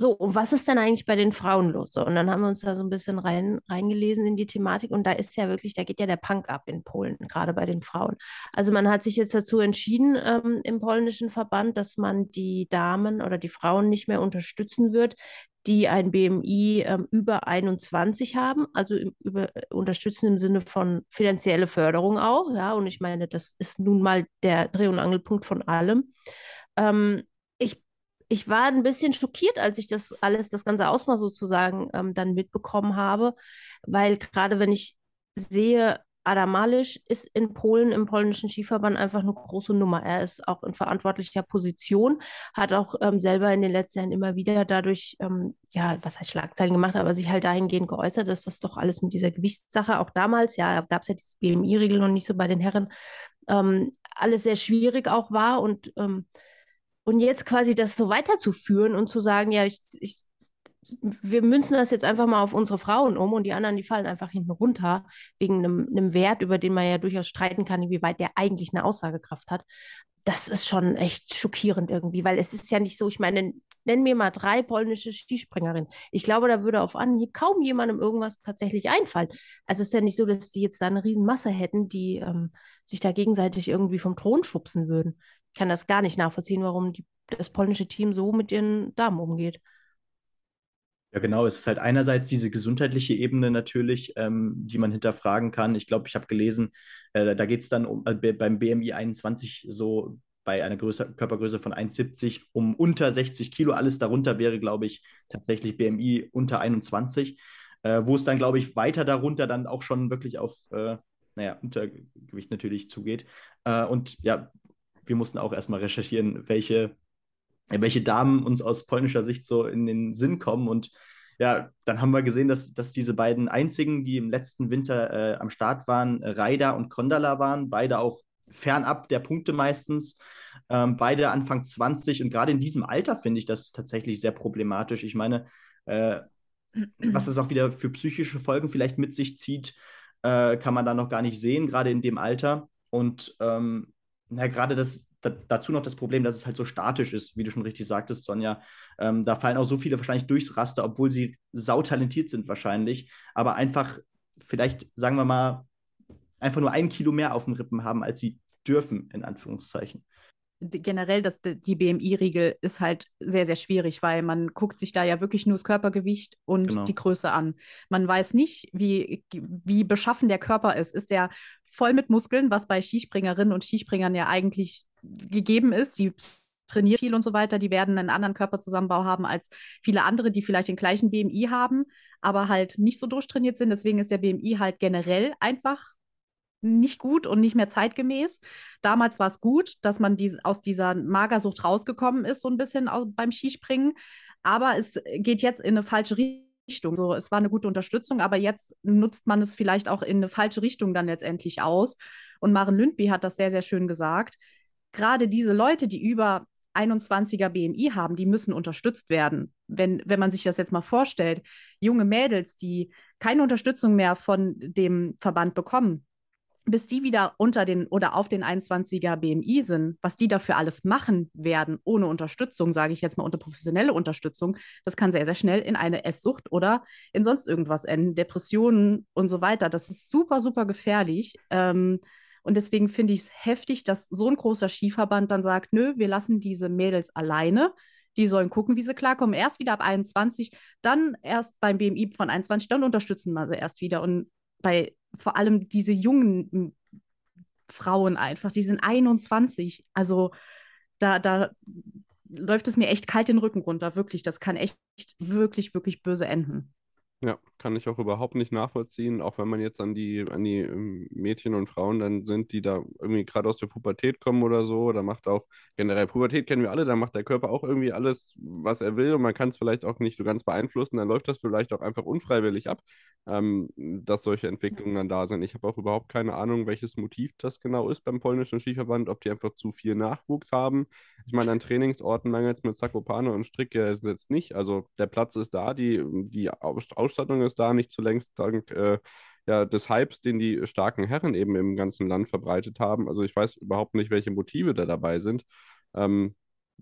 So, und was ist denn eigentlich bei den Frauen los? So, und dann haben wir uns da so ein bisschen rein, reingelesen in die Thematik und da ist ja wirklich, da geht ja der Punk ab in Polen, gerade bei den Frauen. Also man hat sich jetzt dazu entschieden ähm, im polnischen Verband, dass man die Damen oder die Frauen nicht mehr unterstützen wird, die ein BMI ähm, über 21 haben, also im, über, unterstützen im Sinne von finanzielle Förderung auch, ja, und ich meine, das ist nun mal der Dreh- und Angelpunkt von allem. Ähm, ich ich war ein bisschen schockiert, als ich das alles, das ganze Ausmaß sozusagen ähm, dann mitbekommen habe, weil gerade wenn ich sehe, Adam Malisch ist in Polen im polnischen Skiverband einfach eine große Nummer. Er ist auch in verantwortlicher Position, hat auch ähm, selber in den letzten Jahren immer wieder dadurch, ähm, ja, was heißt Schlagzeilen gemacht, aber sich halt dahingehend geäußert, dass das doch alles mit dieser Gewichtssache, auch damals, ja, gab es ja dieses BMI-Regel noch nicht so bei den Herren, ähm, alles sehr schwierig auch war und ähm, und jetzt quasi das so weiterzuführen und zu sagen, ja, ich, ich, wir münzen das jetzt einfach mal auf unsere Frauen um und die anderen, die fallen einfach hinten runter, wegen einem, einem Wert, über den man ja durchaus streiten kann, inwieweit der eigentlich eine Aussagekraft hat. Das ist schon echt schockierend irgendwie, weil es ist ja nicht so, ich meine, nenn mir mal drei polnische Skispringerinnen. Ich glaube, da würde auf Anhieb kaum jemandem irgendwas tatsächlich einfallen. Also es ist ja nicht so, dass die jetzt da eine Riesenmasse hätten, die ähm, sich da gegenseitig irgendwie vom Thron schubsen würden. Kann das gar nicht nachvollziehen, warum die, das polnische Team so mit ihren Damen umgeht. Ja, genau. Es ist halt einerseits diese gesundheitliche Ebene natürlich, ähm, die man hinterfragen kann. Ich glaube, ich habe gelesen, äh, da geht es dann um, äh, beim BMI 21 so bei einer Größe, Körpergröße von 1,70 um unter 60 Kilo. Alles darunter wäre, glaube ich, tatsächlich BMI unter 21, äh, wo es dann, glaube ich, weiter darunter dann auch schon wirklich auf, äh, naja, Untergewicht natürlich zugeht. Äh, und ja, wir mussten auch erstmal recherchieren, welche, welche Damen uns aus polnischer Sicht so in den Sinn kommen. Und ja, dann haben wir gesehen, dass, dass diese beiden einzigen, die im letzten Winter äh, am Start waren, Raida und Kondala waren, beide auch fernab der Punkte meistens. Ähm, beide Anfang 20 und gerade in diesem Alter finde ich das tatsächlich sehr problematisch. Ich meine, äh, was es auch wieder für psychische Folgen vielleicht mit sich zieht, äh, kann man da noch gar nicht sehen, gerade in dem Alter. Und ähm, na, gerade das, da, dazu noch das Problem, dass es halt so statisch ist, wie du schon richtig sagtest, Sonja. Ähm, da fallen auch so viele wahrscheinlich durchs Raster, obwohl sie sautalentiert sind wahrscheinlich, aber einfach vielleicht, sagen wir mal, einfach nur ein Kilo mehr auf den Rippen haben, als sie dürfen, in Anführungszeichen generell das, die BMI-Riegel ist halt sehr, sehr schwierig, weil man guckt sich da ja wirklich nur das Körpergewicht und genau. die Größe an. Man weiß nicht, wie, wie beschaffen der Körper ist. Ist der voll mit Muskeln, was bei Skispringerinnen und Skispringern ja eigentlich gegeben ist. Die trainieren viel und so weiter, die werden einen anderen Körperzusammenbau haben als viele andere, die vielleicht den gleichen BMI haben, aber halt nicht so durchtrainiert sind. Deswegen ist der BMI halt generell einfach nicht gut und nicht mehr zeitgemäß. Damals war es gut, dass man die, aus dieser Magersucht rausgekommen ist, so ein bisschen beim Skispringen. Aber es geht jetzt in eine falsche Richtung. So, es war eine gute Unterstützung, aber jetzt nutzt man es vielleicht auch in eine falsche Richtung dann letztendlich aus. Und Maren Lündby hat das sehr, sehr schön gesagt. Gerade diese Leute, die über 21er BMI haben, die müssen unterstützt werden. Wenn, wenn man sich das jetzt mal vorstellt, junge Mädels, die keine Unterstützung mehr von dem Verband bekommen, bis die wieder unter den oder auf den 21er BMI sind, was die dafür alles machen werden, ohne Unterstützung, sage ich jetzt mal unter professionelle Unterstützung, das kann sehr, sehr schnell in eine Esssucht oder in sonst irgendwas enden, Depressionen und so weiter. Das ist super, super gefährlich. Ähm, und deswegen finde ich es heftig, dass so ein großer Skiverband dann sagt, nö, wir lassen diese Mädels alleine. Die sollen gucken, wie sie klarkommen. Erst wieder ab 21, dann erst beim BMI von 21, dann unterstützen wir sie erst wieder. Und bei vor allem diese jungen Frauen einfach, die sind 21. Also da, da läuft es mir echt kalt den Rücken runter, wirklich. Das kann echt wirklich, wirklich böse enden. Ja, kann ich auch überhaupt nicht nachvollziehen, auch wenn man jetzt an die, an die ähm, Mädchen und Frauen dann sind, die da irgendwie gerade aus der Pubertät kommen oder so. Da macht auch generell Pubertät kennen wir alle, da macht der Körper auch irgendwie alles, was er will und man kann es vielleicht auch nicht so ganz beeinflussen. Dann läuft das vielleicht auch einfach unfreiwillig ab, ähm, dass solche Entwicklungen dann da sind. Ich habe auch überhaupt keine Ahnung, welches Motiv das genau ist beim polnischen Skiverband, ob die einfach zu viel Nachwuchs haben. Ich meine, an Trainingsorten lange jetzt mit Zakopane und Strick jetzt nicht. Also der Platz ist da, die, die Aus Ausstattung ist da, nicht zulängst dank äh, ja, des Hypes, den die starken Herren eben im ganzen Land verbreitet haben. Also ich weiß überhaupt nicht, welche Motive da dabei sind. Ähm,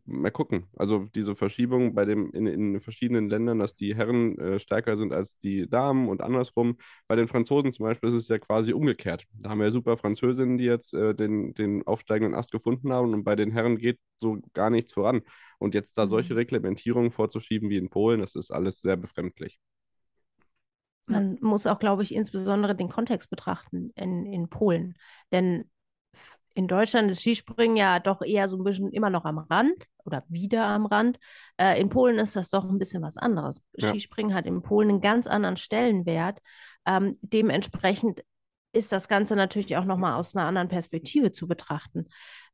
mal gucken. Also diese Verschiebung bei dem in, in verschiedenen Ländern, dass die Herren äh, stärker sind als die Damen und andersrum. Bei den Franzosen zum Beispiel ist es ja quasi umgekehrt. Da haben wir ja super Französinnen, die jetzt äh, den, den aufsteigenden Ast gefunden haben und bei den Herren geht so gar nichts voran. Und jetzt da solche mhm. Reglementierungen vorzuschieben wie in Polen, das ist alles sehr befremdlich. Man muss auch, glaube ich, insbesondere den Kontext betrachten in, in Polen. Denn in Deutschland ist Skispringen ja doch eher so ein bisschen immer noch am Rand oder wieder am Rand. Äh, in Polen ist das doch ein bisschen was anderes. Ja. Skispringen hat in Polen einen ganz anderen Stellenwert. Ähm, dementsprechend ist das Ganze natürlich auch nochmal aus einer anderen Perspektive zu betrachten.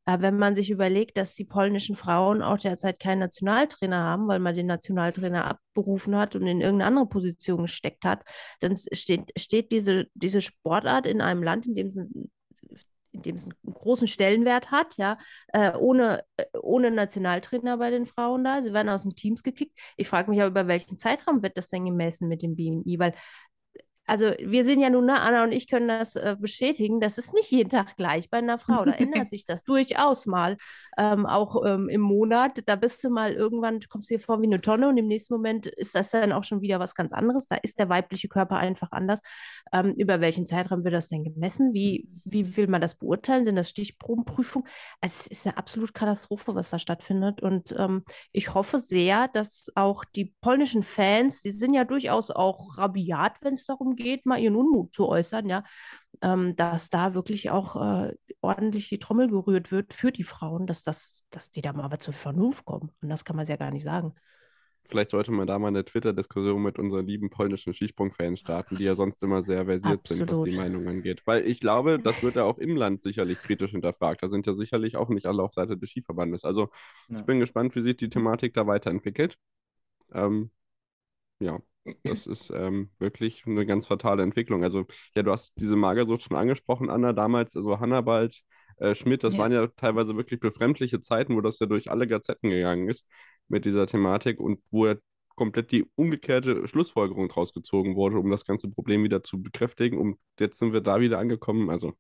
Äh, wenn man sich überlegt, dass die polnischen Frauen auch derzeit keinen Nationaltrainer haben, weil man den Nationaltrainer abberufen hat und in irgendeine andere Position gesteckt hat, dann steht, steht diese, diese Sportart in einem Land, in dem es in dem es einen großen Stellenwert hat, ja, äh, ohne, äh, ohne Nationaltrainer bei den Frauen da. Sie werden aus den Teams gekickt. Ich frage mich aber, über welchen Zeitraum wird das denn gemessen mit dem BMI? Weil also wir sind ja nun, ne, Anna und ich können das äh, bestätigen, das ist nicht jeden Tag gleich bei einer Frau. Da ändert *laughs* sich das durchaus mal. Ähm, auch ähm, im Monat, da bist du mal irgendwann, du kommst dir vor wie eine Tonne und im nächsten Moment ist das dann auch schon wieder was ganz anderes. Da ist der weibliche Körper einfach anders. Ähm, über welchen Zeitraum wird das denn gemessen? Wie, wie will man das beurteilen? Sind das Stichprobenprüfungen? Also es ist eine absolute Katastrophe, was da stattfindet. Und ähm, ich hoffe sehr, dass auch die polnischen Fans, die sind ja durchaus auch rabiat, wenn es darum geht, mal ihren Unmut zu äußern, ja, ähm, dass da wirklich auch äh, ordentlich die Trommel gerührt wird für die Frauen, dass, das, dass die da mal zur Vernunft kommen. Und das kann man ja gar nicht sagen. Vielleicht sollte man da mal eine Twitter-Diskussion mit unseren lieben polnischen Skisprung-Fans starten, die ja sonst immer sehr versiert Absolut. sind, was die Meinung angeht. Weil ich glaube, das wird ja auch im Land sicherlich kritisch hinterfragt. Da sind ja sicherlich auch nicht alle auf Seite des Skiverbandes. Also ja. ich bin gespannt, wie sich die Thematik da weiterentwickelt. Ähm, ja, das ist ähm, wirklich eine ganz fatale Entwicklung. Also, ja, du hast diese Magersucht schon angesprochen, Anna, damals, also Hannibald, äh, Schmidt, das ja. waren ja teilweise wirklich befremdliche Zeiten, wo das ja durch alle Gazetten gegangen ist mit dieser Thematik und wo ja komplett die umgekehrte Schlussfolgerung draus gezogen wurde, um das ganze Problem wieder zu bekräftigen. Und jetzt sind wir da wieder angekommen. Also,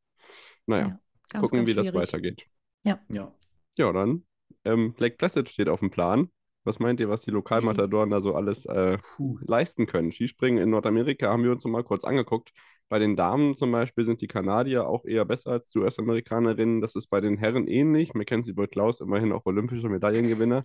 naja, ja, ganz, gucken, ganz wie das weitergeht. Ja. Ja, ja dann, ähm, Lake Placid steht auf dem Plan. Was meint ihr, was die Lokalmatadoren da so alles äh, leisten können? Skispringen in Nordamerika haben wir uns mal kurz angeguckt. Bei den Damen zum Beispiel sind die Kanadier auch eher besser als die US-Amerikanerinnen. Das ist bei den Herren ähnlich. Mackenzie Boyd Klaus immerhin auch olympischer Medaillengewinner.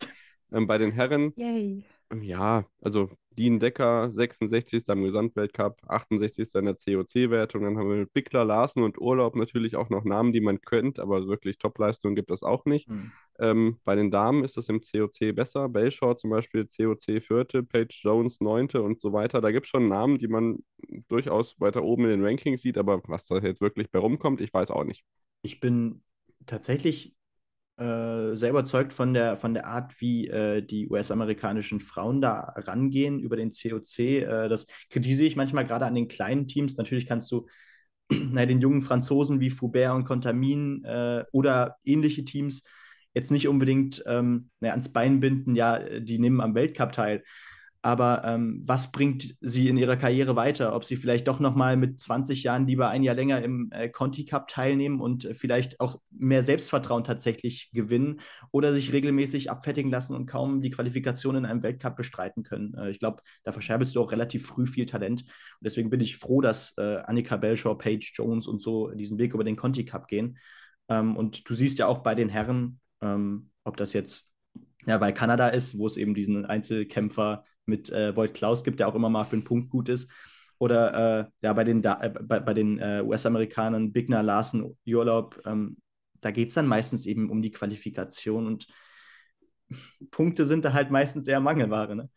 Ähm, bei den Herren, Yay. ja, also Dean Decker, 66. im Gesamtweltcup, 68. in der COC-Wertung. Dann haben wir mit Bickler, Larsen und Urlaub natürlich auch noch Namen, die man kennt, aber wirklich Topleistungen gibt es auch nicht. Mhm. Ähm, bei den Damen ist es im COC besser. Bellshaw zum Beispiel COC vierte, Paige Jones neunte und so weiter. Da gibt es schon Namen, die man durchaus weiter oben in den Rankings sieht, aber was da jetzt wirklich bei rumkommt, ich weiß auch nicht. Ich bin tatsächlich äh, sehr überzeugt von der, von der Art, wie äh, die US-amerikanischen Frauen da rangehen über den COC. Äh, das kritisiere ich manchmal gerade an den kleinen Teams. Natürlich kannst du *clears throat* na, den jungen Franzosen wie Foubert und Contamin äh, oder ähnliche Teams jetzt nicht unbedingt ähm, na, ans Bein binden, ja, die nehmen am Weltcup teil. Aber ähm, was bringt sie in ihrer Karriere weiter? Ob sie vielleicht doch nochmal mit 20 Jahren lieber ein Jahr länger im äh, Conti Cup teilnehmen und äh, vielleicht auch mehr Selbstvertrauen tatsächlich gewinnen oder sich regelmäßig abfertigen lassen und kaum die Qualifikation in einem Weltcup bestreiten können. Äh, ich glaube, da verscherbelst du auch relativ früh viel Talent. Und deswegen bin ich froh, dass äh, Annika Belshaw, Paige Jones und so diesen Weg über den Conti Cup gehen. Ähm, und du siehst ja auch bei den Herren, ähm, ob das jetzt ja, bei Kanada ist, wo es eben diesen Einzelkämpfer mit äh, Boyd Klaus gibt, der auch immer mal für einen Punkt gut ist. Oder äh, ja, bei den, äh, bei, bei den äh, US-Amerikanern, Bigner, Larsen, Urlaub, ähm, da geht es dann meistens eben um die Qualifikation und Punkte sind da halt meistens eher Mangelware. Ne?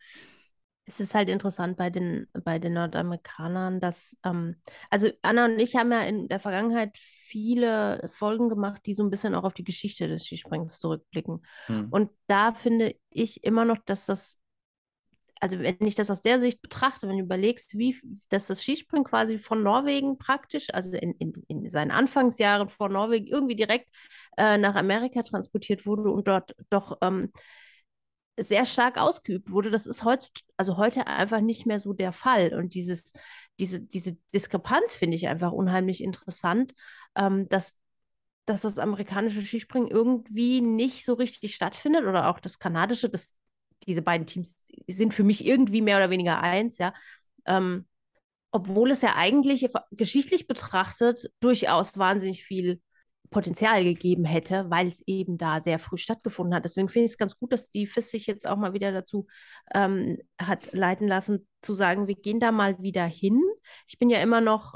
Es ist halt interessant bei den, bei den Nordamerikanern, dass, ähm, also Anna und ich haben ja in der Vergangenheit viele Folgen gemacht, die so ein bisschen auch auf die Geschichte des Skisprings zurückblicken. Hm. Und da finde ich immer noch, dass das also wenn ich das aus der Sicht betrachte, wenn du überlegst, wie dass das Skispringen quasi von Norwegen praktisch, also in, in, in seinen Anfangsjahren vor Norwegen irgendwie direkt äh, nach Amerika transportiert wurde und dort doch ähm, sehr stark ausgeübt wurde, das ist heute, also heute einfach nicht mehr so der Fall. Und dieses, diese, diese Diskrepanz finde ich einfach unheimlich interessant, ähm, dass dass das amerikanische Skispringen irgendwie nicht so richtig stattfindet oder auch das kanadische, das diese beiden Teams sind für mich irgendwie mehr oder weniger eins, ja. Ähm, obwohl es ja eigentlich geschichtlich betrachtet durchaus wahnsinnig viel Potenzial gegeben hätte, weil es eben da sehr früh stattgefunden hat. Deswegen finde ich es ganz gut, dass die FIS sich jetzt auch mal wieder dazu ähm, hat leiten lassen, zu sagen, wir gehen da mal wieder hin. Ich bin ja immer noch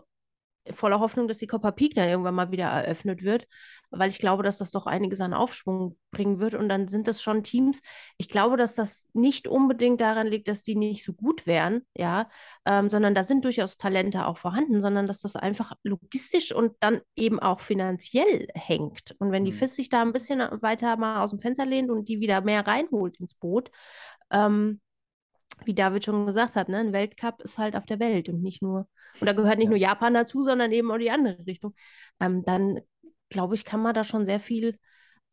voller Hoffnung, dass die Coppa Peak dann irgendwann mal wieder eröffnet wird, weil ich glaube, dass das doch einiges an Aufschwung bringen wird. Und dann sind das schon Teams. Ich glaube, dass das nicht unbedingt daran liegt, dass die nicht so gut wären, ja, ähm, sondern da sind durchaus Talente auch vorhanden, sondern dass das einfach logistisch und dann eben auch finanziell hängt. Und wenn die mhm. FIS sich da ein bisschen weiter mal aus dem Fenster lehnt und die wieder mehr reinholt ins Boot, ähm, wie David schon gesagt hat, ne, ein Weltcup ist halt auf der Welt und nicht nur, und da gehört nicht ja. nur Japan dazu, sondern eben auch die andere Richtung. Ähm, dann glaube ich, kann man da schon sehr viel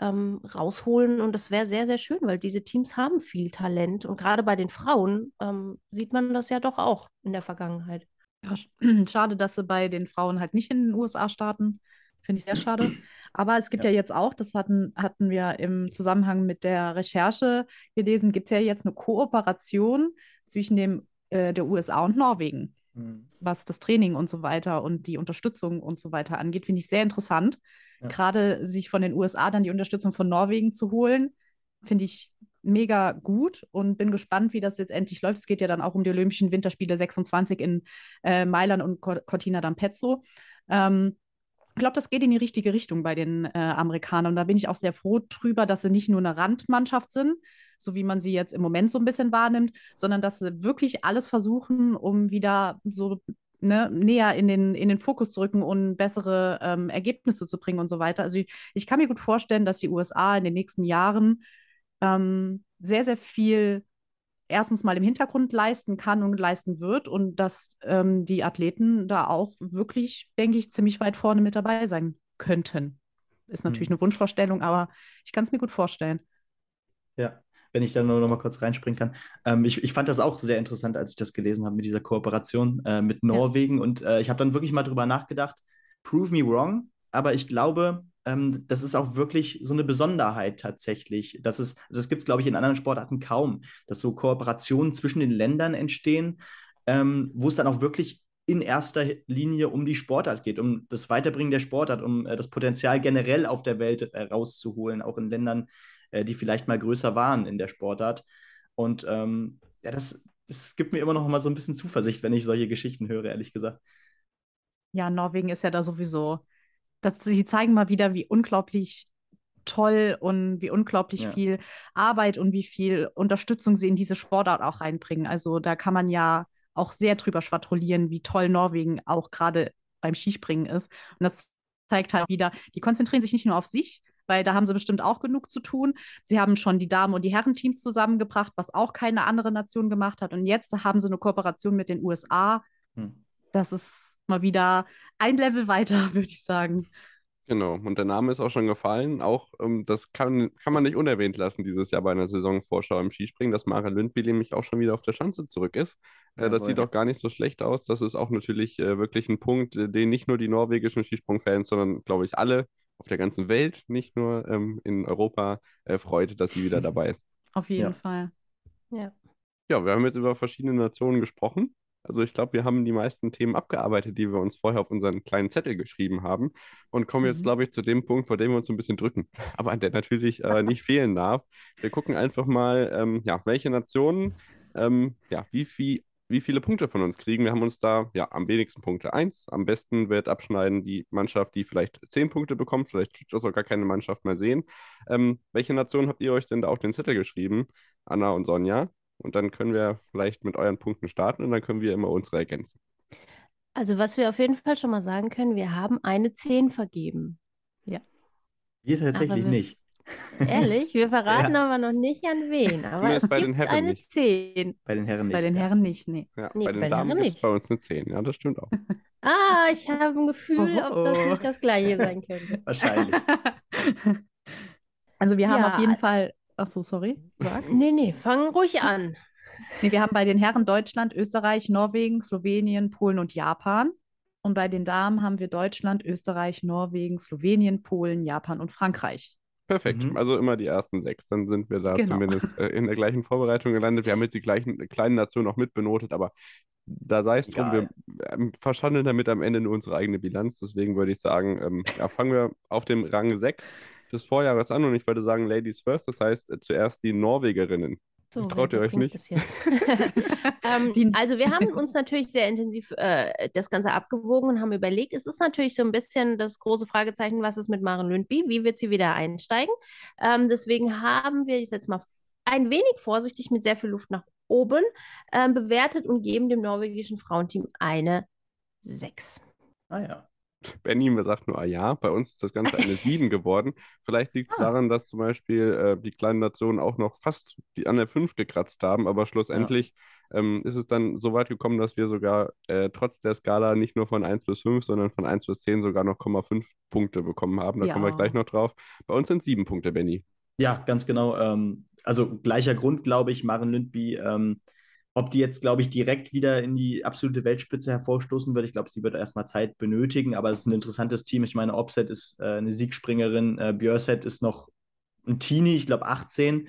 ähm, rausholen und das wäre sehr, sehr schön, weil diese Teams haben viel Talent und gerade bei den Frauen ähm, sieht man das ja doch auch in der Vergangenheit. Ja, *clears throat* schade, dass sie bei den Frauen halt nicht in den USA starten. Finde ich sehr schade. Aber es gibt ja. ja, jetzt auch, das hatten, hatten wir im Zusammenhang mit der Recherche gelesen, gibt es ja jetzt eine Kooperation zwischen dem, äh, der USA und Norwegen, mhm. was das Training und so weiter und die Unterstützung und so weiter angeht. Finde ich sehr interessant. Ja. Gerade sich von den USA dann die Unterstützung von Norwegen zu holen, finde ich mega gut und bin gespannt, wie das jetzt endlich läuft. Es geht ja dann auch um die Olympischen Winterspiele 26 in äh, Mailand und Cortina d'Ampezzo. Ähm, ich glaube, das geht in die richtige Richtung bei den äh, Amerikanern. Und da bin ich auch sehr froh drüber, dass sie nicht nur eine Randmannschaft sind, so wie man sie jetzt im Moment so ein bisschen wahrnimmt, sondern dass sie wirklich alles versuchen, um wieder so ne, näher in den, in den Fokus zu rücken und bessere ähm, Ergebnisse zu bringen und so weiter. Also ich, ich, kann mir gut vorstellen, dass die USA in den nächsten Jahren ähm, sehr, sehr viel erstens mal im Hintergrund leisten kann und leisten wird und dass ähm, die Athleten da auch wirklich, denke ich, ziemlich weit vorne mit dabei sein könnten. Ist natürlich mhm. eine Wunschvorstellung, aber ich kann es mir gut vorstellen. Ja, wenn ich da nur noch mal kurz reinspringen kann. Ähm, ich, ich fand das auch sehr interessant, als ich das gelesen habe mit dieser Kooperation äh, mit Norwegen. Ja. Und äh, ich habe dann wirklich mal drüber nachgedacht, prove me wrong, aber ich glaube, ähm, das ist auch wirklich so eine Besonderheit tatsächlich. Das, ist, das gibt es, glaube ich, in anderen Sportarten kaum, dass so Kooperationen zwischen den Ländern entstehen, ähm, wo es dann auch wirklich in erster Linie um die Sportart geht, um das Weiterbringen der Sportart, um äh, das Potenzial generell auf der Welt äh, rauszuholen, auch in Ländern, äh, die vielleicht mal größer waren in der Sportart. Und ähm, ja, das, das gibt mir immer noch mal so ein bisschen Zuversicht, wenn ich solche Geschichten höre, ehrlich gesagt. Ja, Norwegen ist ja da sowieso dass sie zeigen mal wieder, wie unglaublich toll und wie unglaublich ja. viel Arbeit und wie viel Unterstützung sie in diese Sportart auch reinbringen. Also da kann man ja auch sehr drüber schwadronieren, wie toll Norwegen auch gerade beim Skispringen ist. Und das zeigt halt wieder, die konzentrieren sich nicht nur auf sich, weil da haben sie bestimmt auch genug zu tun. Sie haben schon die Damen- und die Herrenteams zusammengebracht, was auch keine andere Nation gemacht hat. Und jetzt haben sie eine Kooperation mit den USA. Hm. Das ist mal wieder ein Level weiter, *laughs* würde ich sagen. Genau, und der Name ist auch schon gefallen. Auch ähm, das kann, kann man nicht unerwähnt lassen dieses Jahr bei einer Saisonvorschau im Skispringen, dass Mara Lündby nämlich auch schon wieder auf der Schanze zurück ist. Äh, das sieht auch gar nicht so schlecht aus. Das ist auch natürlich äh, wirklich ein Punkt, äh, den nicht nur die norwegischen Skisprungfans, sondern glaube ich alle auf der ganzen Welt, nicht nur ähm, in Europa, äh, freut, dass sie wieder *laughs* dabei ist. Auf jeden ja. Fall. Ja. Ja, wir haben jetzt über verschiedene Nationen gesprochen. Also ich glaube, wir haben die meisten Themen abgearbeitet, die wir uns vorher auf unseren kleinen Zettel geschrieben haben und kommen jetzt, mhm. glaube ich, zu dem Punkt, vor dem wir uns ein bisschen drücken, *laughs* aber der natürlich äh, nicht fehlen darf. Wir gucken einfach mal, ähm, ja, welche Nationen, ähm, ja, wie viel wie viele Punkte von uns kriegen. Wir haben uns da ja am wenigsten Punkte eins. Am besten wird abschneiden die Mannschaft, die vielleicht zehn Punkte bekommt. Vielleicht kriegt das auch gar keine Mannschaft mehr sehen. Ähm, welche Nation habt ihr euch denn da auf den Zettel geschrieben, Anna und Sonja? Und dann können wir vielleicht mit euren Punkten starten und dann können wir immer unsere ergänzen. Also was wir auf jeden Fall schon mal sagen können, wir haben eine 10 vergeben. Ja. Wir tatsächlich wir, nicht. *laughs* Ehrlich? Wir verraten ja. aber noch nicht an wen. *laughs* Aber Zumindest es bei gibt den Herren eine nicht. 10. Bei den Herren nicht. Bei den Herren nicht, nee. Ja, nee bei den bei Damen es bei uns eine 10. Ja, das stimmt auch. ah, ich habe ein Gefühl, oh, ob das oh. nicht das gleiche sein *laughs* könnte. Wahrscheinlich. Also wir haben auf jeden Fall Ach so, sorry. Sag. Nee, nee, fang ruhig an. Nee, wir haben bei den Herren Deutschland, Österreich, Norwegen, Slowenien, Polen und Japan. Und bei den Damen haben wir Deutschland, Österreich, Norwegen, Slowenien, Polen, Japan und Frankreich. Perfekt, mhm. also immer die ersten sechs. Dann sind wir da genau. zumindest äh, in der gleichen Vorbereitung gelandet. Wir haben jetzt die gleichen kleinen Nationen auch mitbenotet, aber da sei es drum, wir ähm, verschandeln damit am Ende nur unsere eigene Bilanz. Deswegen würde ich sagen, ähm, ja, fangen wir auf dem Rang 6 des Vorjahres an und ich würde sagen Ladies first, das heißt äh, zuerst die Norwegerinnen. So, Traut ihr euch nicht? *laughs* ähm, also wir haben uns natürlich sehr intensiv äh, das Ganze abgewogen und haben überlegt, es ist natürlich so ein bisschen das große Fragezeichen, was ist mit Maren Lündby, wie wird sie wieder einsteigen? Ähm, deswegen haben wir, ich jetzt mal ein wenig vorsichtig mit sehr viel Luft nach oben äh, bewertet und geben dem norwegischen Frauenteam eine 6. Ah ja. Benny sagt nur, ah ja, bei uns ist das Ganze eine 7 *laughs* geworden. Vielleicht liegt es ah. daran, dass zum Beispiel äh, die kleinen Nationen auch noch fast die, an der 5 gekratzt haben, aber schlussendlich ja. ähm, ist es dann so weit gekommen, dass wir sogar äh, trotz der Skala nicht nur von 1 bis 5, sondern von 1 bis 10 sogar noch 0,5 Punkte bekommen haben. Da ja. kommen wir gleich noch drauf. Bei uns sind 7 Punkte, Benny. Ja, ganz genau. Ähm, also gleicher Grund, glaube ich, Maren Lündby. Ähm, ob die jetzt, glaube ich, direkt wieder in die absolute Weltspitze hervorstoßen wird, ich glaube, sie wird erstmal Zeit benötigen, aber es ist ein interessantes Team. Ich meine, Opset ist äh, eine Siegspringerin, äh, Björset ist noch ein Teenie, ich glaube 18.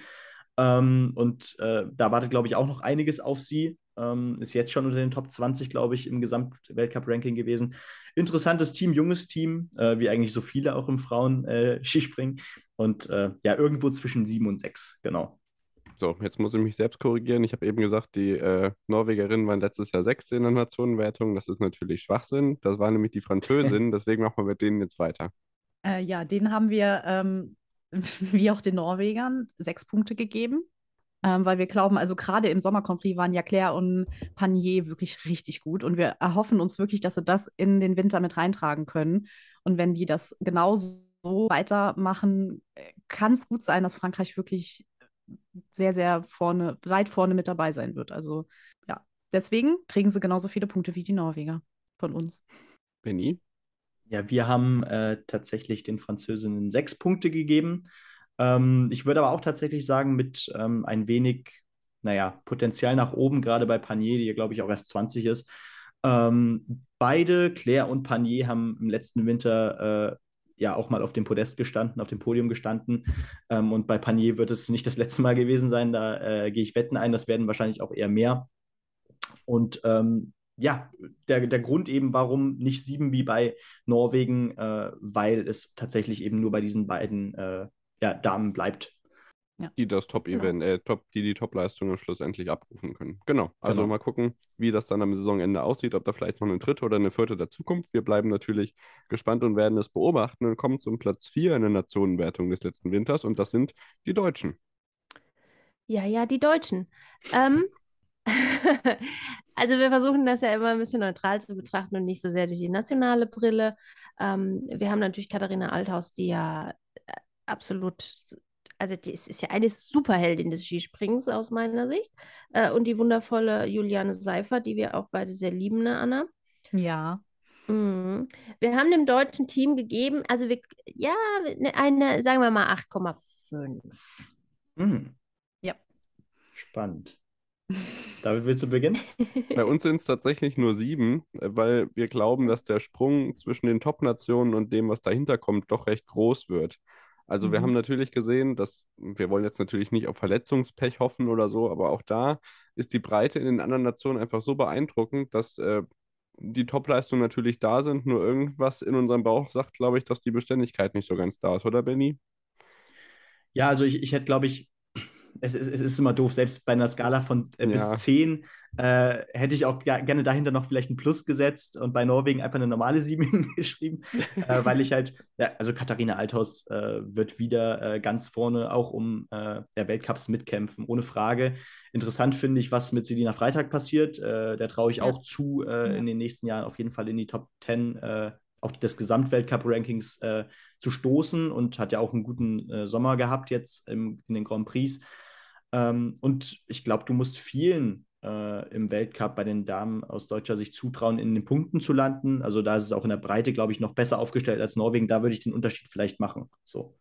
Ähm, und äh, da wartet, glaube ich, auch noch einiges auf sie. Ähm, ist jetzt schon unter den Top 20, glaube ich, im Gesamtweltcup-Ranking gewesen. Interessantes Team, junges Team, äh, wie eigentlich so viele auch im Frauen-Skispringen. Äh, *laughs* und äh, ja, irgendwo zwischen sieben und sechs, genau. So, jetzt muss ich mich selbst korrigieren. Ich habe eben gesagt, die äh, Norwegerinnen waren letztes Jahr Sechste in der Nationenwertung. Das ist natürlich Schwachsinn. Das waren nämlich die Französinnen. *laughs* Deswegen machen wir mit denen jetzt weiter. Äh, ja, denen haben wir, ähm, *laughs* wie auch den Norwegern, sechs Punkte gegeben. Ähm, weil wir glauben, also gerade im Sommer waren ja Claire und Panier wirklich richtig gut. Und wir erhoffen uns wirklich, dass sie das in den Winter mit reintragen können. Und wenn die das genauso weitermachen, äh, kann es gut sein, dass Frankreich wirklich sehr, sehr vorne, weit vorne mit dabei sein wird. Also ja, deswegen kriegen sie genauso viele Punkte wie die Norweger von uns. Benny? Ja, wir haben äh, tatsächlich den Französinnen sechs Punkte gegeben. Ähm, ich würde aber auch tatsächlich sagen, mit ähm, ein wenig, naja, Potenzial nach oben, gerade bei Panier, die ja, glaube ich, auch erst 20 ist. Ähm, beide, Claire und Panier, haben im letzten Winter äh, ja auch mal auf dem Podest gestanden, auf dem Podium gestanden. Ähm, und bei Panier wird es nicht das letzte Mal gewesen sein. Da äh, gehe ich Wetten ein, das werden wahrscheinlich auch eher mehr. Und ähm, ja, der, der Grund eben, warum nicht sieben wie bei Norwegen, äh, weil es tatsächlich eben nur bei diesen beiden äh, ja, Damen bleibt. Ja. Die das Top-Event, genau. äh, Top, die die Top-Leistungen schlussendlich abrufen können. Genau. Also genau. mal gucken, wie das dann am Saisonende aussieht, ob da vielleicht noch eine dritte oder eine vierte dazukommt. Wir bleiben natürlich gespannt und werden es beobachten und kommen zum Platz 4 in der Nationenwertung des letzten Winters und das sind die Deutschen. Ja, ja, die Deutschen. Ähm, *laughs* also wir versuchen das ja immer ein bisschen neutral zu betrachten und nicht so sehr durch die nationale Brille. Ähm, wir haben natürlich Katharina Althaus, die ja äh, absolut also die ist, ist ja eine Superheldin des Skisprings aus meiner Sicht. Äh, und die wundervolle Juliane Seifer, die wir auch beide sehr lieben, ne, Anna? Ja. Mhm. Wir haben dem deutschen Team gegeben, also wir, ja, ne, eine, sagen wir mal 8,5. Mhm. Ja. Spannend. David, willst du beginnen? *laughs* Bei uns sind es tatsächlich nur sieben, weil wir glauben, dass der Sprung zwischen den Top-Nationen und dem, was dahinter kommt, doch recht groß wird. Also wir haben mhm. natürlich gesehen, dass wir wollen jetzt natürlich nicht auf Verletzungspech hoffen oder so, aber auch da ist die Breite in den anderen Nationen einfach so beeindruckend, dass äh, die Topleistungen natürlich da sind, nur irgendwas in unserem Bauch sagt, glaube ich, dass die Beständigkeit nicht so ganz da ist, oder Benny? Ja, also ich, ich hätte, glaube ich, es, es, es, ist immer doof, selbst bei einer Skala von äh, bis ja. 10 äh, hätte ich auch gerne dahinter noch vielleicht ein Plus gesetzt und bei Norwegen einfach eine normale *laughs* 7 geschrieben, äh, *laughs* weil ich halt, ja, also Katharina Althaus äh, wird wieder äh, ganz vorne auch um äh, der Weltcups mitkämpfen, ohne Frage. Interessant finde ich, was mit Selina Freitag passiert. Äh, der traue ich ja. auch zu, ja. in den nächsten Jahren auf jeden Fall in die Top 10 auch des Gesamtweltcup-Rankings zu stoßen und hat ja auch einen guten Sommer gehabt jetzt im, in den Grand Prix. Ähm, und ich glaube, du musst vielen äh, im Weltcup bei den Damen aus deutscher Sicht zutrauen, in den Punkten zu landen. Also da ist es auch in der Breite, glaube ich, noch besser aufgestellt als Norwegen. Da würde ich den Unterschied vielleicht machen. So.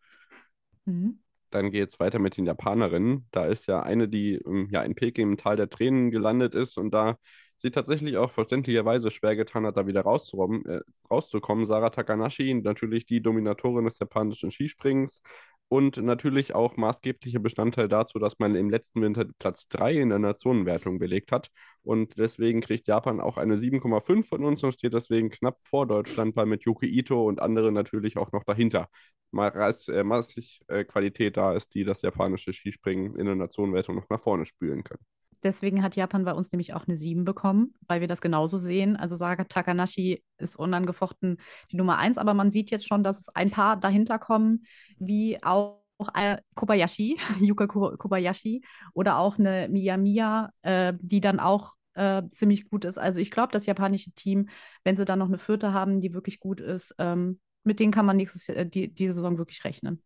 Mhm. Dann geht es weiter mit den Japanerinnen. Da ist ja eine, die ähm, ja in Peking im Tal der Tränen gelandet ist und da sie tatsächlich auch verständlicherweise schwer getan hat, da wieder rauszukommen. Äh, rauszukommen. Sarah Takanashi, natürlich die Dominatorin des japanischen Skisprings, und natürlich auch maßgeblicher Bestandteil dazu, dass man im letzten Winter Platz 3 in der Nationenwertung belegt hat. Und deswegen kriegt Japan auch eine 7,5 von uns und steht deswegen knapp vor Deutschland, weil mit Yuki Ito und anderen natürlich auch noch dahinter äh, maßlich äh, Qualität da ist, die das japanische Skispringen in der Nationenwertung noch nach vorne spülen können. Deswegen hat Japan bei uns nämlich auch eine 7 bekommen, weil wir das genauso sehen. Also Saga Takanashi ist unangefochten die Nummer 1, aber man sieht jetzt schon, dass ein paar dahinter kommen, wie auch äh, Kobayashi, *laughs* Yuka Kobayashi oder auch eine Miyamiya, äh, die dann auch äh, ziemlich gut ist. Also ich glaube, das japanische Team, wenn sie dann noch eine vierte haben, die wirklich gut ist, ähm, mit denen kann man nächstes Jahr, die, diese Saison wirklich rechnen.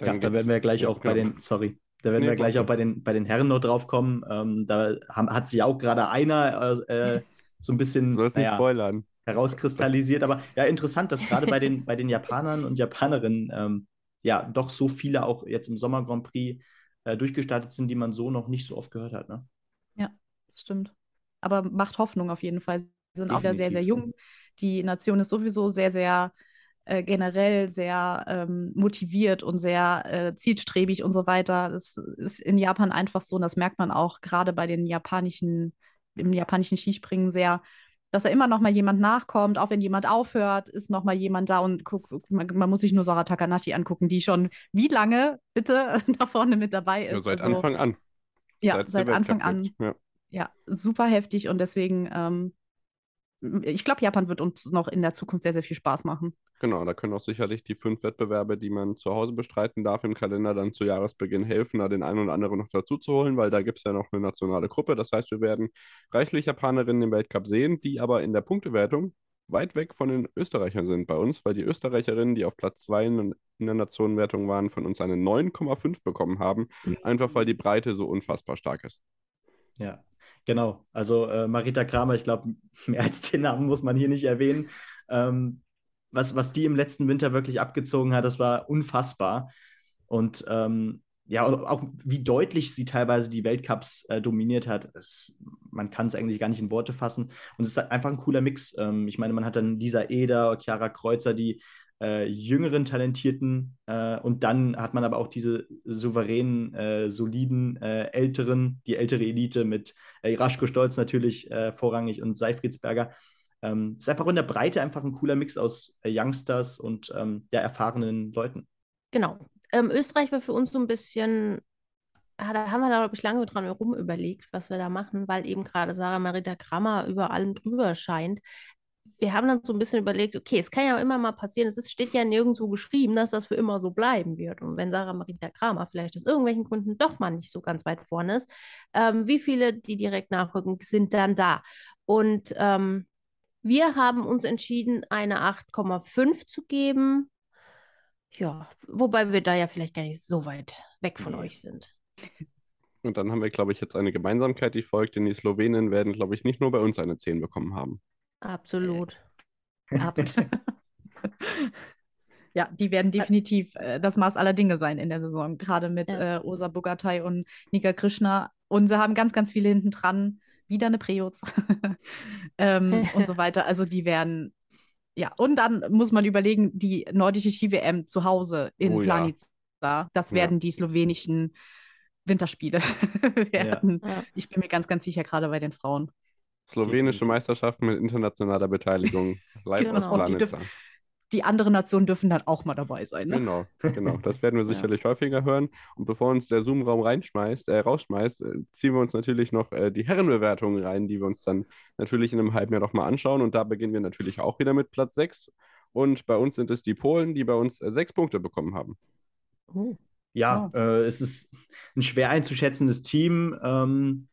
ja, da werden wir gleich auch bei den, sorry, da werden nee, wir gleich auch bei den, bei den Herren noch drauf kommen. Ähm, da haben, hat sich auch gerade einer äh, äh so ein bisschen *laughs* Sollst naja, spoilern. herauskristallisiert. Aber ja, interessant, dass gerade bei den, bei den Japanern und Japanerinnen ähm, ja doch so viele auch jetzt im Sommer Grand Prix äh, durchgestartet sind, die man so noch nicht so oft gehört hat. Ne? Ja, das stimmt. Aber macht Hoffnung auf jeden Fall. Sie sind Definitiv. auch wieder sehr, sehr jung. Die Nation ist sowieso sehr, sehr äh, generell sehr ähm, motiviert und sehr äh, zielstrebig und so weiter. Das ist in Japan einfach so, und das merkt man auch gerade bei den japanischen, im japanischen Skispringen sehr, dass da immer noch mal jemand nachkommt, auch wenn jemand aufhört, ist noch mal jemand da und guck, man, man, muss sich nur Sarah Takanashi angucken, die schon wie lange bitte *laughs* da vorne mit dabei ist. Ja, seit also, Anfang an. Ja, seit Anfang an. Ja. ja. super heftig und deswegen, ähm, ich glaube, Japan wird uns noch in der Zukunft sehr, sehr viel Spaß machen. Genau, da können auch sicherlich die fünf Wettbewerbe, die man zu Hause bestreiten darf, im Kalender dann zu Jahresbeginn helfen, da den einen oder anderen noch dazu zu holen, weil da gibt es ja noch eine nationale Gruppe. Das heißt, wir werden reichlich Japanerinnen im Weltcup sehen, die aber in der Punktewertung weit weg von den Österreichern sind bei uns, weil die Österreicherinnen, die auf Platz 2 in, der Nationenwertung waren, von uns eine 9,5 bekommen haben, mhm. einfach weil die Breite so unfassbar stark ist. Ja, genau. Also äh, Marita Kramer, ich glaube, *laughs* mehr als den Namen muss man hier nicht erwähnen. Ähm, was, was die im letzten Winter wirklich abgezogen hat, das war unfassbar. Und ähm, ja, auch wie deutlich sie teilweise die Weltcups äh, dominiert hat, es, man kann es eigentlich gar nicht in Worte fassen. Und es ist einfach ein cooler Mix. Ähm, ich meine, man hat dann Lisa Eder, Chiara Kreuzer, die äh, jüngeren Talentierten äh, und dann hat man aber auch diese souveränen, äh, soliden, äh, älteren, die ältere Elite mit äh, Raschko Stolz natürlich äh, vorrangig und Seifriedsberger. Ähm, ist einfach in der Breite einfach ein cooler Mix aus Youngsters und ähm, ja, erfahrenen Leuten. Genau, ähm, Österreich war für uns so ein bisschen, ah, da haben wir da, glaube ich, lange dran herum überlegt, was wir da machen, weil eben gerade Sarah Marita Krammer über allem drüber scheint. Wir haben dann so ein bisschen überlegt, okay, es kann ja immer mal passieren, es ist, steht ja nirgendwo geschrieben, dass das für immer so bleiben wird. Und wenn Sarah Marita Kramer vielleicht aus irgendwelchen Gründen doch mal nicht so ganz weit vorne ist, ähm, wie viele, die direkt nachrücken, sind dann da? Und ähm, wir haben uns entschieden, eine 8,5 zu geben. Ja, wobei wir da ja vielleicht gar nicht so weit weg von nee. euch sind. Und dann haben wir, glaube ich, jetzt eine Gemeinsamkeit, die folgt, denn die Slowenen werden, glaube ich, nicht nur bei uns eine 10 bekommen haben. Absolut. Absolut. *laughs* ja, die werden definitiv äh, das Maß aller Dinge sein in der Saison, gerade mit ja. äh, Osa Bogatay und Nika Krishna. Und sie haben ganz, ganz viele hinten dran, wieder eine Preoz *laughs* ähm, *laughs* und so weiter. Also die werden ja, und dann muss man überlegen, die nordische Ski-WM zu Hause in oh, Planica, ja. das werden ja. die slowenischen Winterspiele werden. Ja. Ich bin mir ganz, ganz sicher, gerade bei den Frauen. Slowenische Meisterschaften mit internationaler Beteiligung *laughs* live genau. aus Planica die anderen Nationen dürfen dann auch mal dabei sein. Ne? Genau, genau. Das werden wir *laughs* sicherlich ja. häufiger hören. Und bevor uns der Zoom-Raum reinschmeißt, äh, rausschmeißt, äh, ziehen wir uns natürlich noch äh, die Herrenbewertungen rein, die wir uns dann natürlich in einem halben Jahr nochmal anschauen. Und da beginnen wir natürlich auch wieder mit Platz 6. Und bei uns sind es die Polen, die bei uns äh, sechs Punkte bekommen haben. Oh. Ja, oh. es ist ein schwer einzuschätzendes Team. Ähm,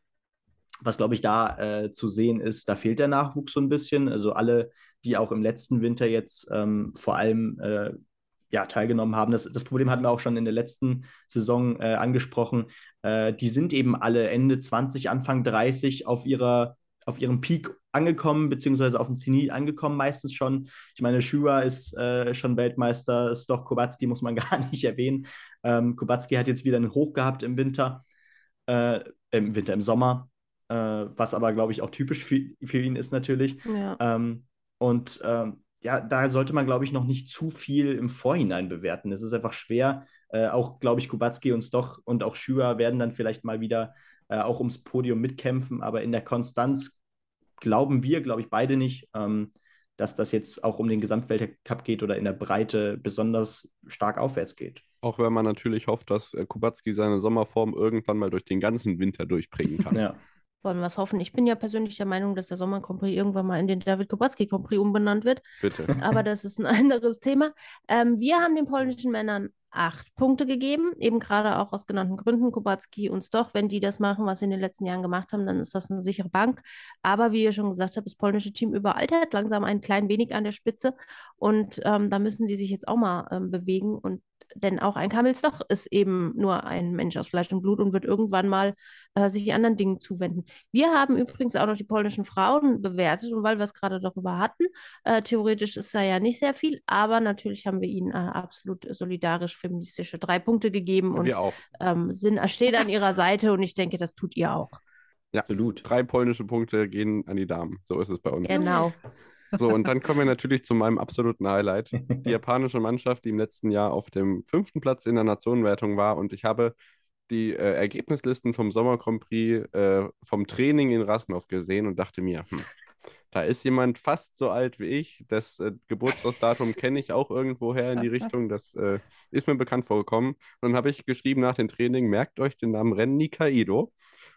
was, glaube ich, da äh, zu sehen ist, da fehlt der Nachwuchs so ein bisschen. Also alle die auch im letzten Winter jetzt ähm, vor allem äh, ja, teilgenommen haben. Das, das Problem hatten wir auch schon in der letzten Saison äh, angesprochen. Äh, die sind eben alle Ende 20, Anfang 30 auf, ihrer, auf ihrem Peak angekommen, beziehungsweise auf dem Zenit angekommen, meistens schon. Ich meine, Shua ist äh, schon Weltmeister, Stoch Kubacki muss man *laughs* gar nicht erwähnen. Ähm, Kubacki hat jetzt wieder einen Hoch gehabt im Winter, äh, im Winter, im Sommer, äh, was aber, glaube ich, auch typisch für, für ihn ist natürlich. Ja. Ähm, und ähm, ja, da sollte man, glaube ich, noch nicht zu viel im Vorhinein bewerten. Es ist einfach schwer. Äh, auch, glaube ich, Kubacki und Stoch und auch Schüler werden dann vielleicht mal wieder äh, auch ums Podium mitkämpfen. Aber in der Konstanz glauben wir, glaube ich, beide nicht, ähm, dass das jetzt auch um den Gesamtweltcup geht oder in der Breite besonders stark aufwärts geht. Auch wenn man natürlich hofft, dass äh, Kubacki seine Sommerform irgendwann mal durch den ganzen Winter durchbringen kann. ja wollen wir es hoffen. Ich bin ja persönlich der Meinung, dass der Sommer Grand Prix irgendwann mal in den David Kubacki Grand Prix umbenannt wird. Bitte. *laughs* Aber das ist ein anderes Thema. Ähm, wir haben den polnischen Männern acht Punkte gegeben, eben gerade auch aus genannten Gründen, Kubacki und Stoch. Wenn die das machen, was sie in den letzten Jahren gemacht haben, dann ist das eine sichere Bank. Aber wie ihr schon gesagt habt, das polnische Team überaltert langsam ein klein wenig an der Spitze und ähm, da müssen sie sich jetzt auch mal ähm, bewegen und denn auch ein Kamelsdoch ist eben nur ein Mensch aus Fleisch und Blut und wird irgendwann mal äh, sich anderen Dingen zuwenden. Wir haben übrigens auch noch die polnischen Frauen bewertet und weil wir es gerade darüber hatten, äh, theoretisch ist da ja nicht sehr viel, aber natürlich haben wir ihnen äh, absolut solidarisch feministische drei Punkte gegeben und auch. Ähm, sind, steht an ihrer Seite und ich denke, das tut ihr auch. Ja, absolut. Drei polnische Punkte gehen an die Damen. So ist es bei uns. Genau. So, und dann kommen wir natürlich zu meinem absoluten Highlight. *laughs* Die japanische Mannschaft, die im letzten Jahr auf dem fünften Platz in der Nationenwertung war. Und ich habe die äh, Ergebnislisten vom Sommer Grand Prix äh, vom Training in Rasnov gesehen und dachte mir, hm, da ist jemand fast so alt wie ich. Das äh, Geburtstagsdatum kenne ich auch irgendwoher in die *laughs* Richtung. Das äh, ist mir bekannt vorgekommen. Und dann habe ich geschrieben nach dem Training, merkt euch den Namen Ren Nikaido.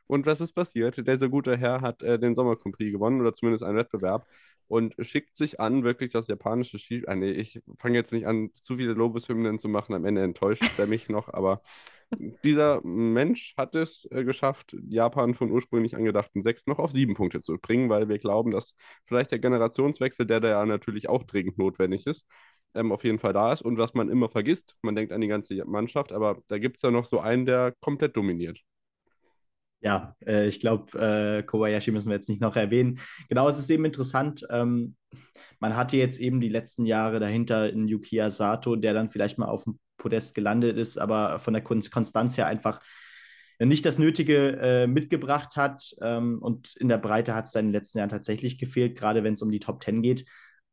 Und was ist passiert? Der so gute Herr hat äh, den Sommer Grand Prix gewonnen oder zumindest einen Wettbewerb und schickt sich an, wirklich das japanische Ski. Ah, nee, ich fange jetzt nicht an, zu viele Lobeshymnen zu machen. Am Ende enttäuscht er mich noch, aber dieser Mensch hat es äh, geschafft, Japan von ursprünglich angedachten sechs noch auf sieben Punkte zu bringen, weil wir glauben, dass vielleicht der Generationswechsel, der da ja natürlich auch dringend notwendig ist, ähm, auf jeden Fall da ist. Und was man immer vergisst, man denkt an die ganze Mannschaft, aber da gibt es ja noch so einen, der komplett dominiert. Ja, äh, ich glaube, äh, Kobayashi müssen wir jetzt nicht noch erwähnen. Genau, es ist eben interessant. Ähm, man hatte jetzt eben die letzten Jahre dahinter in Yukiya Sato, der dann vielleicht mal auf dem Podest gelandet ist, aber von der Konstanz her einfach nicht das Nötige äh, mitgebracht hat. Ähm, und in der Breite hat es in den letzten Jahren tatsächlich gefehlt, gerade wenn es um die Top Ten geht.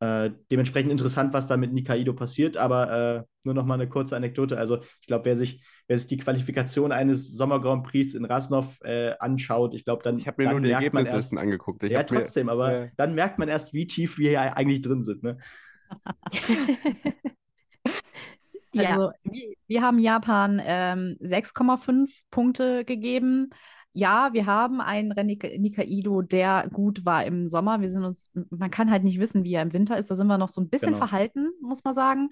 Äh, dementsprechend interessant, was da mit Nikaido passiert, aber äh, nur noch mal eine kurze Anekdote. Also ich glaube, wer sich, wer sich die Qualifikation eines Sommer Grand Prix in Rasnov äh, anschaut, ich glaube, dann Ich habe mir nur die Ergebnislisten erst, angeguckt. Ich ja, trotzdem, mir, aber dann merkt man erst, wie tief wir hier eigentlich drin sind. Ne? *laughs* Also, wir, wir haben Japan ähm, 6,5 Punkte gegeben ja, wir haben einen Renika Nikaido, der gut war im Sommer. Wir sind uns, man kann halt nicht wissen, wie er im Winter ist. Da sind wir noch so ein bisschen genau. verhalten, muss man sagen.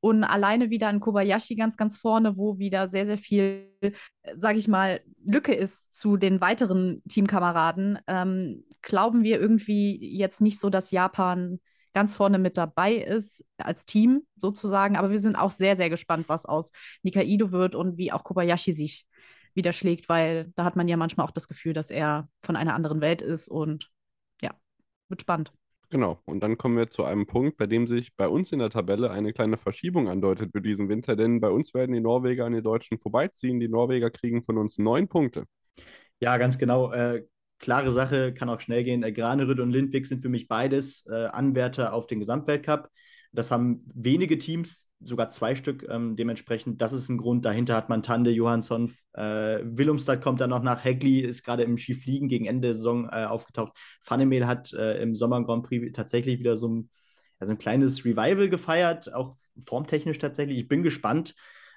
Und alleine wieder ein Kobayashi ganz, ganz vorne, wo wieder sehr, sehr viel, sage ich mal, Lücke ist zu den weiteren Teamkameraden. Ähm, glauben wir irgendwie jetzt nicht so, dass Japan ganz vorne mit dabei ist als Team sozusagen. Aber wir sind auch sehr, sehr gespannt, was aus Nikaido wird und wie auch Kobayashi sich widerschlägt, weil da hat man ja manchmal auch das Gefühl, dass er von einer anderen Welt ist und ja, wird spannend. Genau, und dann kommen wir zu einem Punkt, bei dem sich bei uns in der Tabelle eine kleine Verschiebung andeutet für diesen Winter, denn bei uns werden die Norweger an die Deutschen vorbeiziehen. Die Norweger kriegen von uns neun Punkte. Ja, ganz genau. Äh, klare Sache, kann auch schnell gehen. Äh, Granerüt und Lindwig sind für mich beides äh, Anwärter auf den Gesamtweltcup. Das haben wenige Teams, sogar zwei Stück ähm, dementsprechend. Das ist ein Grund. Dahinter hat man Tande, Johansson, äh, Willumstad kommt dann noch nach. Hegli ist gerade im Skifliegen gegen Ende der Saison äh, aufgetaucht. Fanemel hat äh, im Sommer Grand Prix tatsächlich wieder so ein, also ein kleines Revival gefeiert, auch formtechnisch tatsächlich. Ich bin gespannt,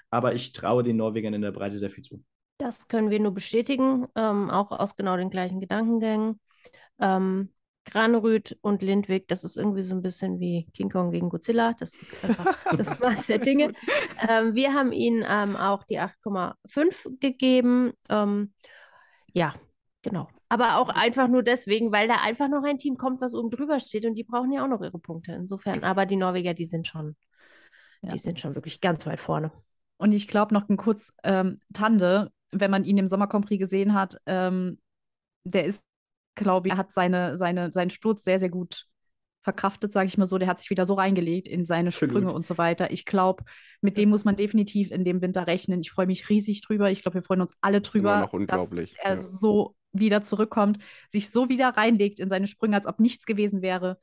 aber ich traue den Norwegern in der Breite sehr viel zu. Das können wir nur bestätigen, ähm, auch aus genau den gleichen Gedankengängen. Ähm, Granerüt und Lindwig, das ist irgendwie so ein bisschen wie King Kong gegen Godzilla. Das ist einfach *laughs* das Maß der Dinge. Ähm, wir haben ihnen ähm, auch die 8,5 gegeben. Ähm, ja, genau. Aber auch einfach nur deswegen, weil da einfach noch ein Team kommt, was oben drüber steht und die brauchen ja auch noch ihre Punkte. Insofern, aber die Norweger, die sind schon, ja. die sind schon wirklich ganz weit vorne. Und ich glaube noch ein kurz ähm, Tande, wenn man ihn im Sommercompris gesehen hat, ähm, der ist glaube ich, er hat seine, seine, seinen Sturz sehr, sehr gut verkraftet, sage ich mal so. Der hat sich wieder so reingelegt in seine Sprünge und so weiter. Ich glaube, mit dem muss man definitiv in dem Winter rechnen. Ich freue mich riesig drüber. Ich glaube, wir freuen uns alle drüber, dass er ja. so wieder zurückkommt, sich so wieder reinlegt in seine Sprünge, als ob nichts gewesen wäre.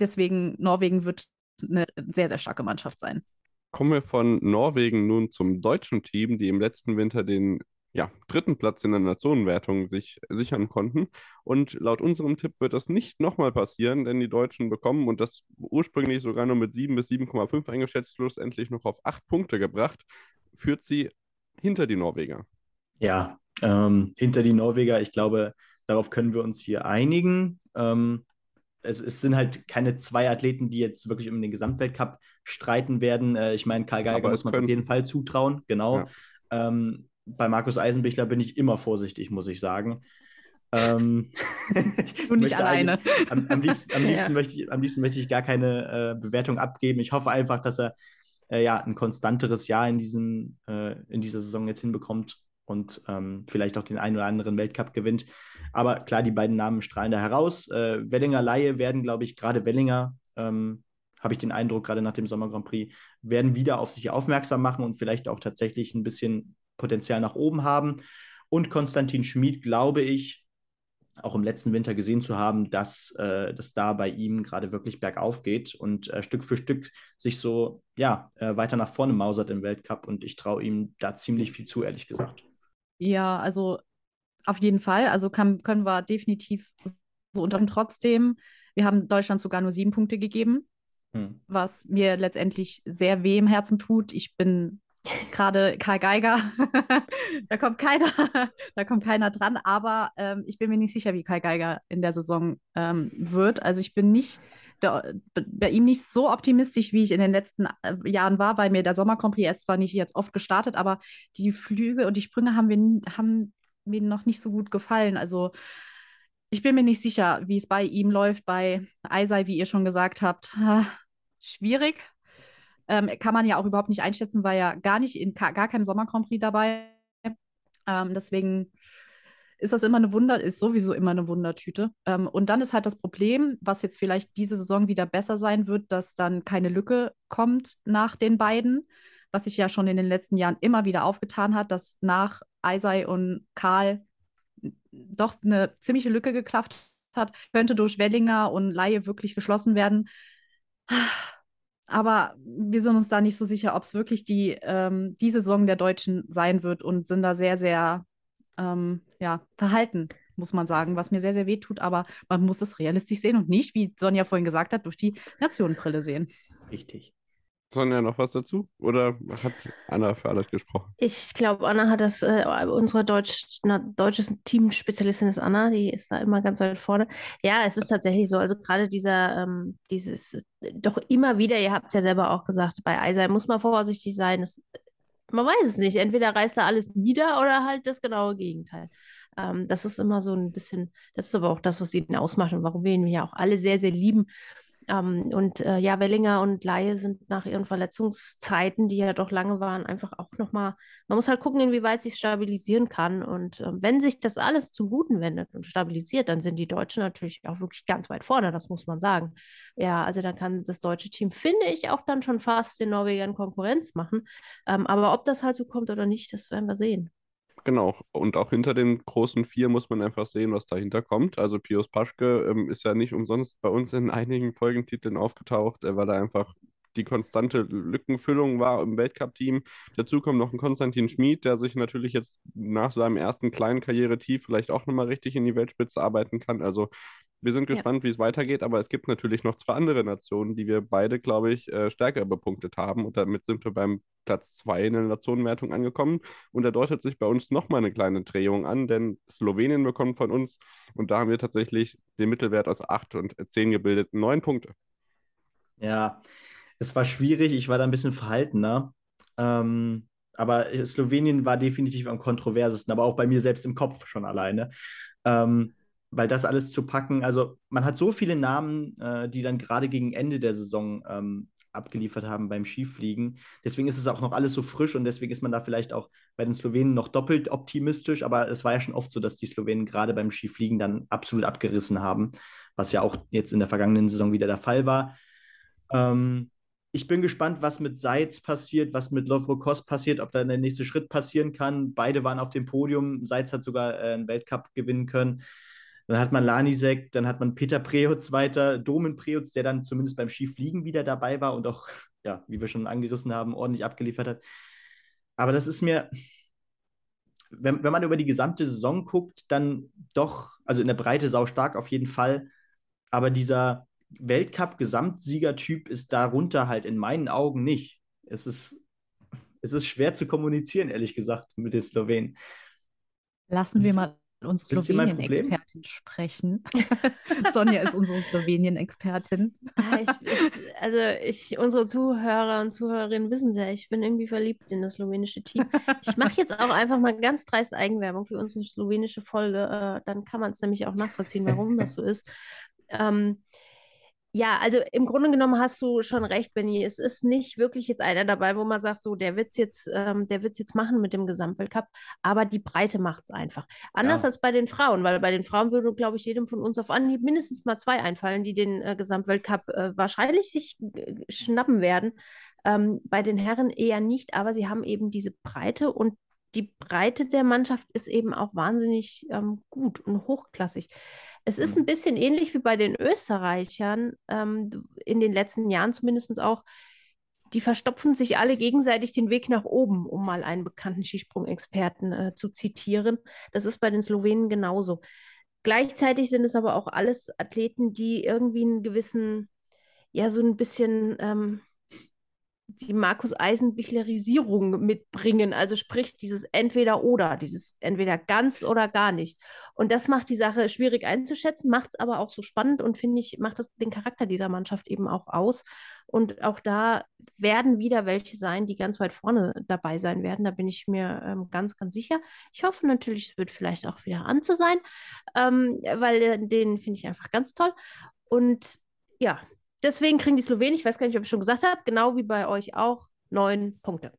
Deswegen, Norwegen wird eine sehr, sehr starke Mannschaft sein. Kommen wir von Norwegen nun zum deutschen Team, die im letzten Winter den ja, dritten Platz in der Nationenwertung sich sichern konnten. Und laut unserem Tipp wird das nicht nochmal passieren, denn die Deutschen bekommen und das ursprünglich sogar nur mit 7 bis 7,5 eingeschätzt, schlussendlich noch auf 8 Punkte gebracht, führt sie hinter die Norweger. Ja, ähm, hinter die Norweger, ich glaube, darauf können wir uns hier einigen. Ähm, es, es, sind halt keine zwei Athleten, die jetzt wirklich um den Gesamtweltcup streiten werden. Äh, ich meine, Karl Geiger muss man es auf jeden Fall zutrauen, genau. Ja. Ähm, bei Markus Eisenbichler bin ich immer vorsichtig, muss ich sagen. Ähm, *laughs* du nicht alleine. Am, am, liebsten, am, *laughs* liebsten ja. möchte ich, am liebsten möchte ich gar keine äh, Bewertung abgeben. Ich hoffe einfach, dass er äh, ja, ein konstanteres Jahr in, diesen, äh, in dieser Saison jetzt hinbekommt und ähm, vielleicht auch den einen oder anderen Weltcup gewinnt. Aber klar, die beiden Namen strahlen da heraus. Äh, Wellinger Laie werden, glaube ich, gerade Wellinger, ähm, habe ich den Eindruck, gerade nach dem Sommer Grand Prix, werden wieder auf sich aufmerksam machen und vielleicht auch tatsächlich ein bisschen Potenzial nach oben haben. Und Konstantin Schmid, glaube ich, auch im letzten Winter gesehen zu haben, dass äh, das da bei ihm gerade wirklich bergauf geht und äh, Stück für Stück sich so ja äh, weiter nach vorne mausert im Weltcup und ich traue ihm da ziemlich viel zu, ehrlich gesagt. Ja, also auf jeden Fall. Also kann, können wir definitiv so unter trotzdem. Wir haben Deutschland sogar nur sieben Punkte gegeben, hm. was mir letztendlich sehr weh im Herzen tut. Ich bin *laughs* gerade Karl Geiger, *laughs* da kommt keiner, *laughs* da kommt keiner dran, aber ähm, ich bin mir nicht sicher, wie Karl Geiger in der Saison ähm, wird. Also ich bin nicht da, bei ihm nicht so optimistisch, wie ich in den letzten äh, Jahren war, weil mir der Sommer ist zwar nicht jetzt oft gestartet, aber die Flüge und die Sprünge haben, wir, haben mir noch nicht so gut gefallen. Also ich bin mir nicht sicher, wie es bei ihm läuft, bei Eisei, wie ihr schon gesagt habt. Schwierig. Ähm, kann man ja auch überhaupt nicht einschätzen, weil ja gar nicht in gar keinem Sommer Grand Prix dabei. Ähm, deswegen ist das immer eine Wunder, ist sowieso immer eine Wundertüte. Ähm, und dann ist halt das Problem, was jetzt vielleicht diese Saison wieder besser sein wird, dass dann keine Lücke kommt nach den beiden, was sich ja schon in den letzten Jahren immer wieder aufgetan hat, dass nach Eisei und Karl doch eine ziemliche Lücke geklafft hat, könnte durch Wellinger und Laie wirklich geschlossen werden. Aber wir sind uns da nicht so sicher, ob es wirklich die, ähm, die Saison der Deutschen sein wird und sind da sehr, sehr ähm, ja, verhalten, muss man sagen, was mir sehr, sehr weh tut. Aber man muss es realistisch sehen und nicht, wie Sonja vorhin gesagt hat, durch die Nationenbrille sehen. Richtig. Sonja, noch was dazu? Oder hat Anna für alles gesprochen? Ich glaube, Anna hat das, äh, unsere Deutsch, na, deutsches Teamspezialistin ist Anna, die ist da immer ganz weit vorne. Ja, es ist tatsächlich so. Also gerade dieser, ähm, dieses, doch immer wieder, ihr habt es ja selber auch gesagt, bei Eisei muss man vorsichtig sein. Es, man weiß es nicht. Entweder reißt er alles nieder oder halt das genaue Gegenteil. Ähm, das ist immer so ein bisschen, das ist aber auch das, was ihn ausmacht und warum wir ihn ja auch alle sehr, sehr lieben. Ähm, und äh, ja, Wellinger und Laie sind nach ihren Verletzungszeiten, die ja doch lange waren, einfach auch nochmal, man muss halt gucken, inwieweit sich stabilisieren kann. Und äh, wenn sich das alles zum Guten wendet und stabilisiert, dann sind die Deutschen natürlich auch wirklich ganz weit vorne, das muss man sagen. Ja, also dann kann das deutsche Team, finde ich, auch dann schon fast den Norwegern Konkurrenz machen. Ähm, aber ob das halt so kommt oder nicht, das werden wir sehen. Genau, und auch hinter den großen vier muss man einfach sehen, was dahinter kommt. Also Pius Paschke ähm, ist ja nicht umsonst bei uns in einigen Folgentiteln aufgetaucht. Er war da einfach die konstante Lückenfüllung war im Weltcup-Team. Dazu kommt noch ein Konstantin Schmid, der sich natürlich jetzt nach seinem ersten kleinen Karrieretief vielleicht auch nochmal richtig in die Weltspitze arbeiten kann. Also wir sind gespannt, ja. wie es weitergeht, aber es gibt natürlich noch zwei andere Nationen, die wir beide, glaube ich, äh, stärker bepunktet haben. Und damit sind wir beim Platz zwei in der Nationenwertung angekommen. Und da deutet sich bei uns nochmal eine kleine Drehung an, denn Slowenien bekommt von uns, und da haben wir tatsächlich den Mittelwert aus acht und zehn gebildet, neun Punkte. Ja, es war schwierig, ich war da ein bisschen verhaltener. Ähm, aber Slowenien war definitiv am kontroversesten, aber auch bei mir selbst im Kopf schon alleine. Ähm, weil das alles zu packen, also man hat so viele Namen, äh, die dann gerade gegen Ende der Saison ähm, abgeliefert haben beim Skifliegen. Deswegen ist es auch noch alles so frisch und deswegen ist man da vielleicht auch bei den Slowenen noch doppelt optimistisch. Aber es war ja schon oft so, dass die Slowenen gerade beim Skifliegen dann absolut abgerissen haben, was ja auch jetzt in der vergangenen Saison wieder der Fall war. Ähm, ich bin gespannt, was mit Seitz passiert, was mit Lovro-Kos passiert, ob da der nächste Schritt passieren kann. Beide waren auf dem Podium. Seitz hat sogar äh, einen Weltcup gewinnen können. Dann hat man Lanisek, dann hat man Peter Preutz weiter, Domen Preutz, der dann zumindest beim Skifliegen wieder dabei war und auch, ja, wie wir schon angerissen haben, ordentlich abgeliefert hat. Aber das ist mir, wenn, wenn man über die gesamte Saison guckt, dann doch, also in der Breite sau stark auf jeden Fall. Aber dieser Weltcup-Gesamtsiegertyp ist darunter halt in meinen Augen nicht. Es ist, es ist schwer zu kommunizieren, ehrlich gesagt, mit den Slowenen. Lassen wir mal unsere Slowenien-Expertin sprechen. *laughs* Sonja ist unsere Slowenien-Expertin. Ah, also ich, unsere Zuhörer und Zuhörerinnen wissen ja, ich bin irgendwie verliebt in das slowenische Team. Ich mache jetzt auch einfach mal ganz dreist Eigenwerbung für unsere slowenische Folge. Äh, dann kann man es nämlich auch nachvollziehen, warum das so ist. Ähm, ja, also im Grunde genommen hast du schon recht, Benny. Es ist nicht wirklich jetzt einer dabei, wo man sagt, so, der wird es jetzt, ähm, jetzt machen mit dem Gesamtweltcup, aber die Breite macht es einfach. Anders ja. als bei den Frauen, weil bei den Frauen würde, glaube ich, jedem von uns auf Anhieb mindestens mal zwei einfallen, die den äh, Gesamtweltcup äh, wahrscheinlich sich äh, schnappen werden. Ähm, bei den Herren eher nicht, aber sie haben eben diese Breite und die Breite der Mannschaft ist eben auch wahnsinnig ähm, gut und hochklassig. Es ist mhm. ein bisschen ähnlich wie bei den Österreichern, ähm, in den letzten Jahren zumindest auch. Die verstopfen sich alle gegenseitig den Weg nach oben, um mal einen bekannten Skisprung-Experten äh, zu zitieren. Das ist bei den Slowenen genauso. Gleichzeitig sind es aber auch alles Athleten, die irgendwie einen gewissen, ja, so ein bisschen ähm, die Markus Eisenbichlerisierung mitbringen. Also sprich dieses entweder oder, dieses entweder ganz oder gar nicht. Und das macht die Sache schwierig einzuschätzen, macht es aber auch so spannend und finde ich, macht das den Charakter dieser Mannschaft eben auch aus. Und auch da werden wieder welche sein, die ganz weit vorne dabei sein werden. Da bin ich mir ähm, ganz, ganz sicher. Ich hoffe natürlich, es wird vielleicht auch wieder Anze sein, ähm, weil äh, den finde ich einfach ganz toll. Und ja, deswegen kriegen die Slowenen, ich weiß gar nicht, ob ich schon gesagt habe, genau wie bei euch auch, neun Punkte.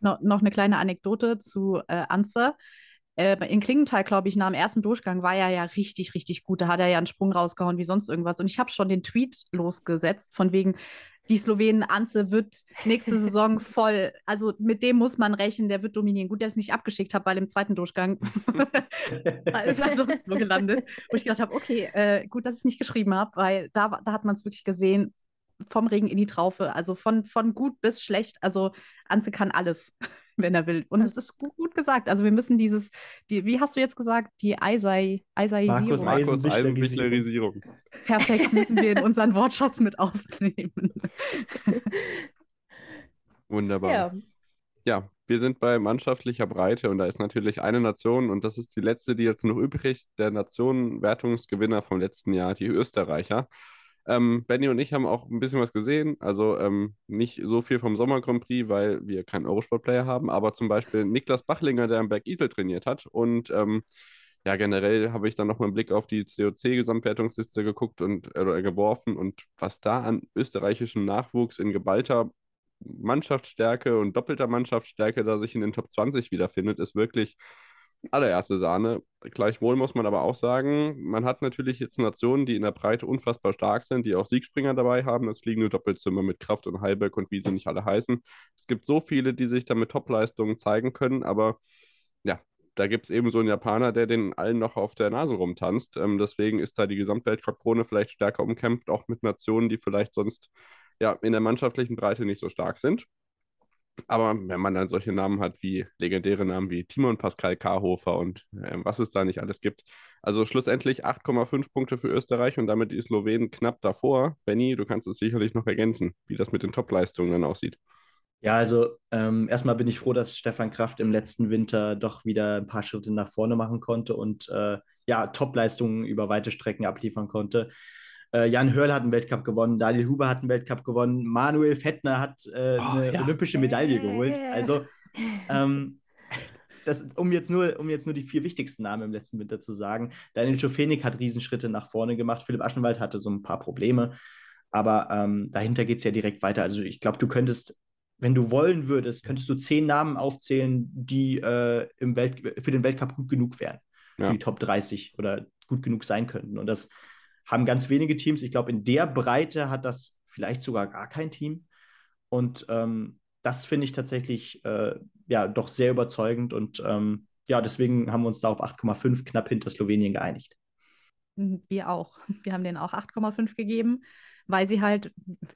No, noch eine kleine Anekdote zu äh, Anze. Äh, in Klingenthal, glaube ich, nach dem ersten Durchgang war er ja richtig, richtig gut. Da hat er ja einen Sprung rausgehauen wie sonst irgendwas. Und ich habe schon den Tweet losgesetzt, von wegen, die Slowenen Anze wird nächste Saison *laughs* voll, also mit dem muss man rechnen, der wird dominieren. Gut, dass ich es nicht abgeschickt habe, weil im zweiten Durchgang *laughs* ist er sonst wo gelandet. Wo ich gedacht habe, okay, äh, gut, dass ich es nicht geschrieben habe, weil da, da hat man es wirklich gesehen, vom Regen in die Traufe, also von, von gut bis schlecht. Also Anze kann alles, *laughs* wenn er will. Und es ist gut, gut, gesagt. Also wir müssen dieses, die, wie hast du jetzt gesagt, die Eisei, Eiseisierung. Markus, Markus Eisenbichlerisierung. Perfekt, müssen wir in unseren Wortschatz mit aufnehmen. *laughs* Wunderbar. Ja. ja, wir sind bei mannschaftlicher Breite und da ist natürlich eine Nation und das ist die letzte, die jetzt noch übrig ist, der Nationenwertungsgewinner vom letzten Jahr, die Österreicher. Ähm, Benny und ich haben auch ein bisschen was gesehen. Also ähm, nicht so viel vom Sommer Grand Prix, weil wir keinen Eurosport-Player haben, aber zum Beispiel Niklas Bachlinger, der am Berg Isel trainiert hat. Und ähm, ja, generell habe ich dann nochmal einen Blick auf die COC-Gesamtwertungsliste geguckt und äh, geworfen und was da an österreichischem Nachwuchs in geballter Mannschaftsstärke und doppelter Mannschaftsstärke da sich in den Top 20 wiederfindet, ist wirklich allererste Sahne. Gleichwohl muss man aber auch sagen, man hat natürlich jetzt Nationen, die in der Breite unfassbar stark sind, die auch Siegspringer dabei haben. Das fliegende Doppelzimmer mit Kraft und Heilberg und wie sie nicht alle heißen. Es gibt so viele, die sich da mit Topleistungen zeigen können, aber ja, da gibt es eben so einen Japaner, der den allen noch auf der Nase rumtanzt. Ähm, deswegen ist da die Gesamtweltcup-Krone vielleicht stärker umkämpft, auch mit Nationen, die vielleicht sonst ja in der mannschaftlichen Breite nicht so stark sind. Aber wenn man dann solche Namen hat wie legendäre Namen wie Timon Pascal Karhofer und äh, was es da nicht alles gibt. Also schlussendlich 8,5 Punkte für Österreich und damit die Slowenen knapp davor. Benny, du kannst es sicherlich noch ergänzen, wie das mit den Topleistungen dann aussieht. Ja, also ähm, erstmal bin ich froh, dass Stefan Kraft im letzten Winter doch wieder ein paar Schritte nach vorne machen konnte und äh, ja, Topleistungen über weite Strecken abliefern konnte. Äh, Jan Hörl hat einen Weltcup gewonnen, Daniel Huber hat einen Weltcup gewonnen, Manuel Fettner hat äh, oh, eine ja. olympische Medaille geholt. Also, ähm, *laughs* das, um, jetzt nur, um jetzt nur die vier wichtigsten Namen im letzten Winter zu sagen, Daniel Schofenig hat Riesenschritte nach vorne gemacht, Philipp Aschenwald hatte so ein paar Probleme, aber ähm, dahinter geht es ja direkt weiter. Also ich glaube, du könntest, wenn du wollen würdest, könntest du zehn Namen aufzählen, die äh, im Welt, für den Weltcup gut genug wären, ja. für die Top 30 oder gut genug sein könnten. Und das haben ganz wenige Teams. Ich glaube, in der Breite hat das vielleicht sogar gar kein Team. Und ähm, das finde ich tatsächlich äh, ja doch sehr überzeugend. Und ähm, ja, deswegen haben wir uns da auf 8,5 knapp hinter Slowenien geeinigt. Mhm, wir auch. Wir haben denen auch 8,5 gegeben, weil sie halt,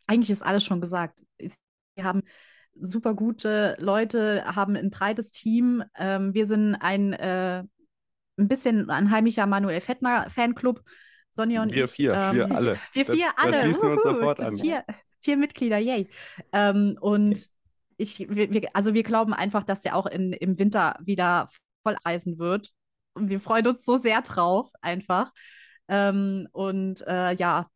eigentlich ist alles schon gesagt. Sie haben super gute Leute, haben ein breites Team. Ähm, wir sind ein, äh, ein bisschen ein heimischer Manuel Fettner Fanclub. Sonja und wir ich. Vier, ähm, wir alle. Wir vier das, alle. Das schließen wir uns sofort an. Vier, vier Mitglieder, yay. Ähm, und ich, wir, also wir glauben einfach, dass der auch in, im Winter wieder voll reisen wird. Und wir freuen uns so sehr drauf, einfach. Ähm, und äh, ja,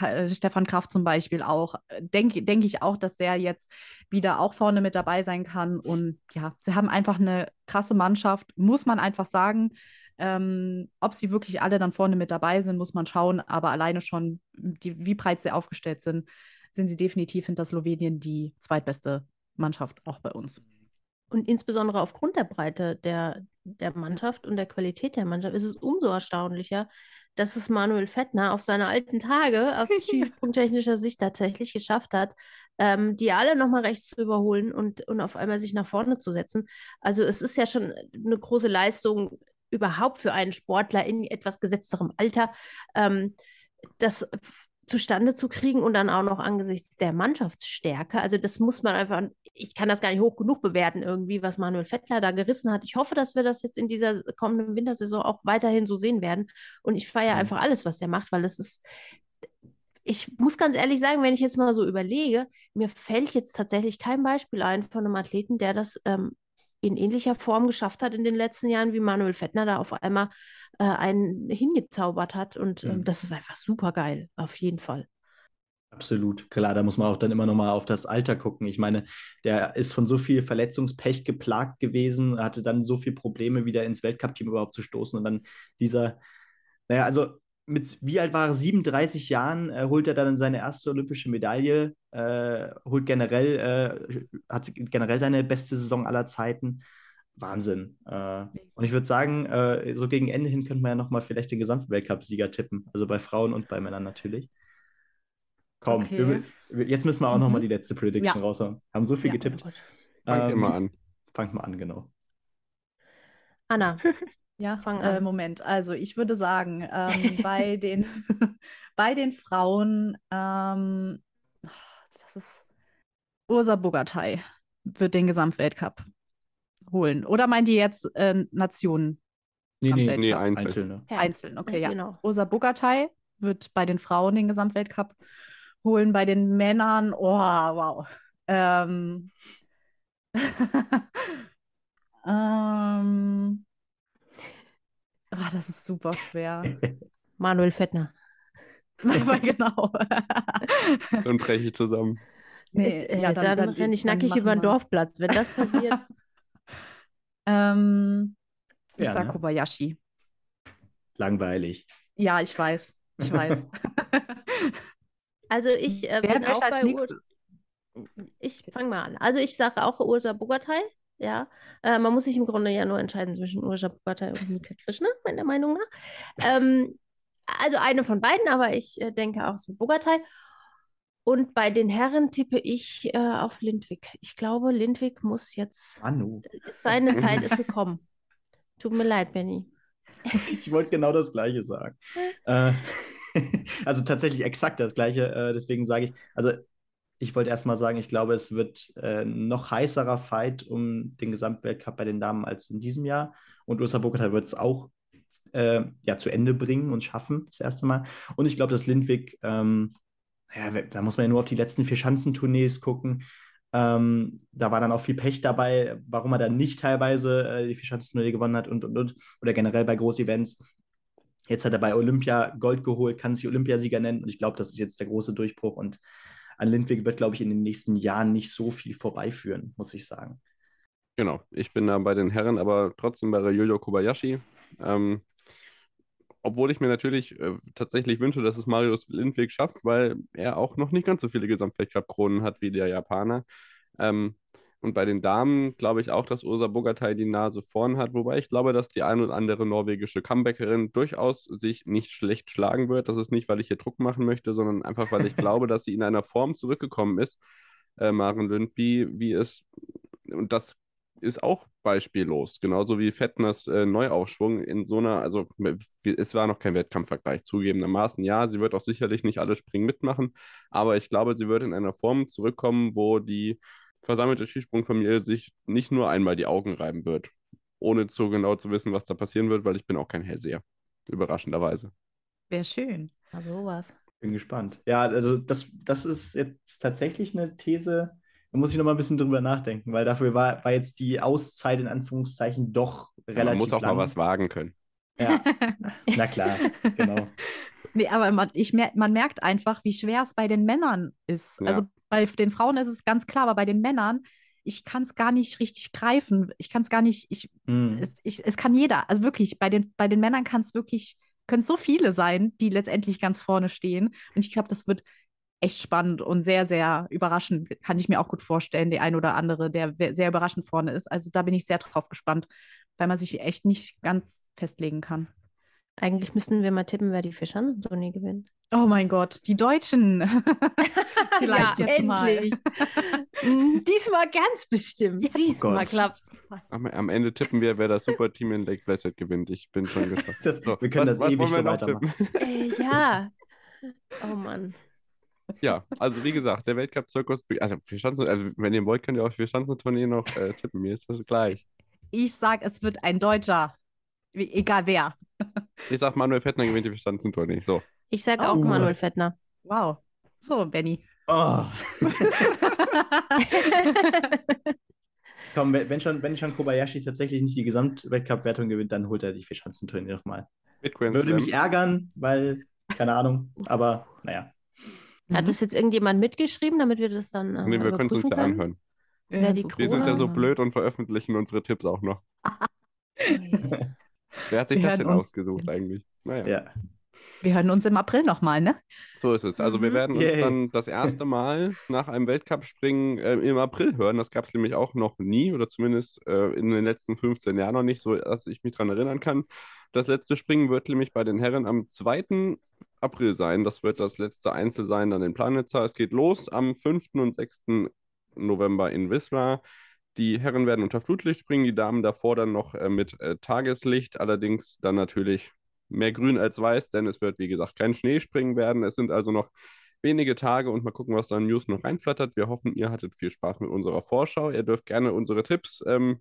äh, Stefan Kraft zum Beispiel auch, denke denk ich auch, dass der jetzt wieder auch vorne mit dabei sein kann. Und ja, sie haben einfach eine krasse Mannschaft, muss man einfach sagen. Ähm, ob sie wirklich alle dann vorne mit dabei sind, muss man schauen. Aber alleine schon, die, wie breit sie aufgestellt sind, sind sie definitiv hinter Slowenien die zweitbeste Mannschaft auch bei uns. Und insbesondere aufgrund der Breite der, der Mannschaft und der Qualität der Mannschaft ist es umso erstaunlicher, dass es Manuel Fettner auf seine alten Tage aus *laughs* schießpunkttechnischer Sicht tatsächlich geschafft hat, ähm, die alle nochmal rechts zu überholen und, und auf einmal sich nach vorne zu setzen. Also es ist ja schon eine große Leistung, überhaupt für einen Sportler in etwas gesetzterem Alter, ähm, das zustande zu kriegen und dann auch noch angesichts der Mannschaftsstärke. Also das muss man einfach, ich kann das gar nicht hoch genug bewerten irgendwie, was Manuel Fettler da gerissen hat. Ich hoffe, dass wir das jetzt in dieser kommenden Wintersaison auch weiterhin so sehen werden. Und ich feiere mhm. einfach alles, was er macht, weil es ist ich muss ganz ehrlich sagen, wenn ich jetzt mal so überlege, mir fällt jetzt tatsächlich kein Beispiel ein von einem Athleten, der das ähm, in ähnlicher Form geschafft hat in den letzten Jahren, wie Manuel Fettner da auf einmal äh, einen hingezaubert hat. Und ähm, Mhm. das ist einfach super geil, auf jeden Fall. Absolut. Klar, da muss man auch dann immer noch mal auf das Alter gucken. Ich meine, der ist von so viel Verletzungspech geplagt gewesen, hatte dann so viele Probleme, wieder ins Weltcup-Team überhaupt zu stoßen. Und dann dieser, naja, also mit wie alt war er? 37 Jahren äh, holt er dann seine erste olympische Medaille, äh, holt generell, äh, hat generell seine beste Saison aller Zeiten. Wahnsinn. Äh, und ich würde sagen, äh, so gegen Ende hin könnte man ja noch mal vielleicht den Gesamtweltcup-Sieger tippen. Also bei Frauen und bei Männern natürlich. Komm, Okay. wir, wir, jetzt müssen wir auch noch mal Mhm. die letzte Prediction Ja. raushauen. Haben so viel Ja. getippt. Gott. Fangt Ähm, immer an. Fangt mal an, genau. Anna, *laughs* Ja, Fang äh, an. Moment. Also ich würde sagen, ähm, *laughs* bei den, *laughs* bei den Frauen, ähm, das ist Ursa Bogatay wird den Gesamtweltcup holen. Oder meint ihr jetzt äh, Nationen Nee, nee. Nee, einzeln. Ja. einzeln? Okay, ja. Genau. Ursa Bogatay wird bei den Frauen den Gesamtweltcup holen. Bei den Männern, oh, wow. Ähm, *laughs* ähm, ah, das ist super schwer. *laughs* Manuel Fettner. *laughs* Aber genau. *laughs* Dann breche ich zusammen. Nee, äh, ja, dann, dann, renne ich dann nackig über den Dorfplatz. Wenn das passiert, Ähm, ich Ja, sag ne? Kobayashi. Langweilig. Ja, ich weiß. Ich weiß. also ich äh, Wer bin auch als bei Ur nächstes? Ich fange mal an. Also ich sage auch Ursa Bogatay. Ja, äh, man muss sich im Grunde ja nur entscheiden zwischen Ursa Bogatay und Mika Krishna, meiner Meinung nach. Ähm, also eine von beiden, aber ich äh, denke auch so Bogatay. Und bei den Herren tippe ich äh, auf Lindwig. Ich glaube, Lindwig muss jetzt, Manu. seine Zeit ist gekommen. Tut mir leid, Benny. Ich wollte genau das Gleiche sagen. *laughs* äh, *laughs* also tatsächlich exakt das Gleiche. Äh, deswegen sage ich, also ich wollte erst mal sagen, ich glaube, es wird äh, noch heißerer Fight um den Gesamtweltcup bei den Damen als in diesem Jahr. Und Ursa Bogota wird es auch äh, ja, zu Ende bringen und schaffen, das erste Mal. Und ich glaube, dass Lindwig, ähm, ja, da muss man ja nur auf die letzten vier Schanzentournees gucken. Ähm, da war dann auch viel Pech dabei, warum er dann nicht teilweise äh, die vier Schanzentournee gewonnen hat und, und, und. Oder generell bei Großevents. Jetzt hat er bei Olympia Gold geholt, kann sich Olympiasieger nennen. Und ich glaube, das ist jetzt der große Durchbruch. Und an Lindwig wird, glaube ich, in den nächsten Jahren nicht so viel vorbeiführen, muss ich sagen. Genau, ich bin da bei den Herren, aber trotzdem bei Ryoyo Kobayashi. Ähm, obwohl ich mir natürlich äh, tatsächlich wünsche, dass es Marius Lindwig schafft, weil er auch noch nicht ganz so viele Gesamtweltcup-Kronen hat wie der Japaner. Ähm, und bei den Damen glaube ich auch, dass Ursa Bogatay die Nase vorn hat, wobei ich glaube, dass die ein oder andere norwegische Comebackerin durchaus sich nicht schlecht schlagen wird. Das ist nicht, weil ich hier Druck machen möchte, sondern einfach, weil ich glaube, dass sie in einer Form zurückgekommen ist, äh, Maren Lündby, wie es, und das ist auch beispiellos, genauso wie Fettners äh, Neuaufschwung in so einer, also es war noch kein Wettkampfvergleich, zugegebenermaßen. Ja, sie wird auch sicherlich nicht alle Springen mitmachen, aber ich glaube, sie wird in einer Form zurückkommen, wo die versammelte Skisprungfamilie sich nicht nur einmal die Augen reiben wird, ohne zu genau zu wissen, was da passieren wird, weil ich bin auch kein Hellseher, überraschenderweise. Wäre schön. Na, sowas. Bin gespannt. Ja, also das, das ist jetzt tatsächlich eine These, da muss ich noch mal ein bisschen drüber nachdenken, weil dafür war, war jetzt die Auszeit in Anführungszeichen doch relativ Man muss auch lang. mal was wagen können. Ja, *laughs* na klar, genau. Nee, aber man, ich mer man merkt einfach, wie schwer es bei den Männern ist. Ja. Also bei den Frauen ist es ganz klar, aber bei den Männern, ich kann es gar nicht richtig greifen. Ich kann es gar nicht, ich, Hm. es, ich, es kann jeder. Also wirklich, bei den, bei den Männern kann es wirklich, können so viele sein, die letztendlich ganz vorne stehen. Und ich glaube, das wird echt spannend und sehr, sehr überraschend. Kann ich mir auch gut vorstellen, der ein oder andere, der sehr überraschend vorne ist. Also da bin ich sehr drauf gespannt, weil man sich echt nicht ganz festlegen kann. Eigentlich müssten wir mal tippen, wer die Vierschanzentournee gewinnt. Oh mein Gott, die Deutschen. *laughs* Vielleicht ja, jetzt mal. endlich. *laughs* Mm, Diesmal ganz bestimmt. Jetzt. Diesmal Oh klappt. Am, am Ende tippen wir, wer das Superteam in Lake Placid gewinnt. Ich bin schon gespannt. Das, So, wir können was- das was ewig so weitermachen. tippen? *laughs* Äh, ja. Oh Mann. Ja, also wie gesagt, der Weltcup-Zirkus, also, wir Schanzen, also wenn ihr wollt, könnt ihr auch für Schanzentournee noch äh, tippen. Mir ist das gleich. Ich sag, es wird ein Deutscher. Wie, egal wer. Ich sag, Manuel Fettner gewinnt die Schanzentournee. So. Ich sag Oh. auch Manuel Fettner. Wow. So, Benny. Oh. *laughs* Komm, wenn schon, wenn schon Kobayashi tatsächlich nicht die Gesamtweltcup-Wertung gewinnt, dann holt er die Vierschanzenturnier nochmal. Würde mich ärgern, weil, keine Ahnung, aber naja. Hat das jetzt irgendjemand mitgeschrieben, damit wir das dann. Äh, nee, wir können es uns ja können? anhören. Wer die wir sind ja so blöd und veröffentlichen unsere Tipps auch noch. *laughs* *laughs* Wer hat sich wir das denn ausgesucht eigentlich? Naja. Ja. Wir hören uns im April nochmal, ne? So ist es. Also wir mhm. werden uns Yay. dann das erste Mal nach einem Weltcup-Springen äh, im April hören. Das gab es nämlich auch noch nie oder zumindest äh, in den letzten 15 Jahren noch nicht, so dass ich mich daran erinnern kann. Das letzte Springen wird nämlich bei den Herren am 2. April sein. Das wird das letzte Einzel sein dann in Planitza. Es geht los am 5. und 6. November in Wismar. Die Herren werden unter Flutlicht springen, die Damen davor dann noch äh, mit äh, Tageslicht, allerdings dann natürlich mehr grün als weiß, denn es wird, wie gesagt, kein Schneespringen werden. Es sind also noch wenige Tage und mal gucken, was da in News noch reinflattert. Wir hoffen, ihr hattet viel Spaß mit unserer Vorschau. Ihr dürft gerne unsere Tipps ähm,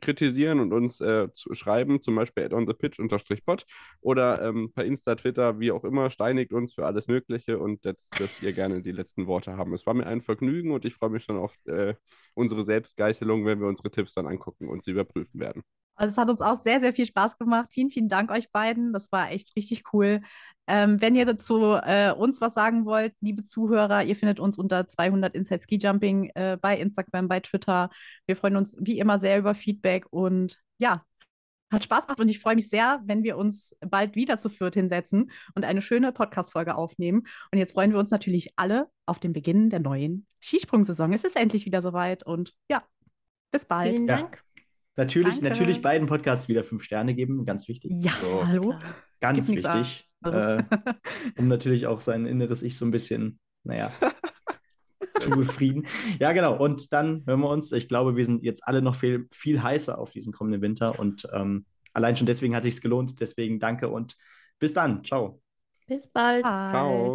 kritisieren und uns äh, schreiben, zum Beispiel at onthepitch-pod oder ähm, per Insta, Twitter, wie auch immer, steinigt uns für alles Mögliche und jetzt dürft ihr gerne die letzten Worte haben. Es war mir ein Vergnügen und ich freue mich schon auf äh, unsere Selbstgeißelung, wenn wir unsere Tipps dann angucken und sie überprüfen werden. Also es hat uns auch sehr, sehr viel Spaß gemacht. Vielen, vielen Dank euch beiden. Das war echt richtig cool. Ähm, wenn ihr dazu äh, uns was sagen wollt, liebe Zuhörer, ihr findet uns unter 200 Inside Ski Jumping äh, bei Instagram, bei Twitter. Wir freuen uns wie immer sehr über Feedback und ja, hat Spaß gemacht und ich freue mich sehr, wenn wir uns bald wieder zu viert hinsetzen und eine schöne Podcast-Folge aufnehmen. Und jetzt freuen wir uns natürlich alle auf den Beginn der neuen Skisprungsaison. Es ist endlich wieder soweit und ja, bis bald. Vielen Dank. Ja. Natürlich, natürlich beiden Podcasts wieder fünf Sterne geben, ganz wichtig. Ja, so. hallo. Ganz wichtig. Äh, um natürlich auch sein inneres Ich so ein bisschen, naja, *laughs* zu befrieden. Ja, genau. Und dann hören wir uns. Ich glaube, wir sind jetzt alle noch viel, viel heißer auf diesen kommenden Winter. Und ähm, allein schon deswegen hat es sich gelohnt. Deswegen danke und bis dann. Ciao. Bis bald. Ciao.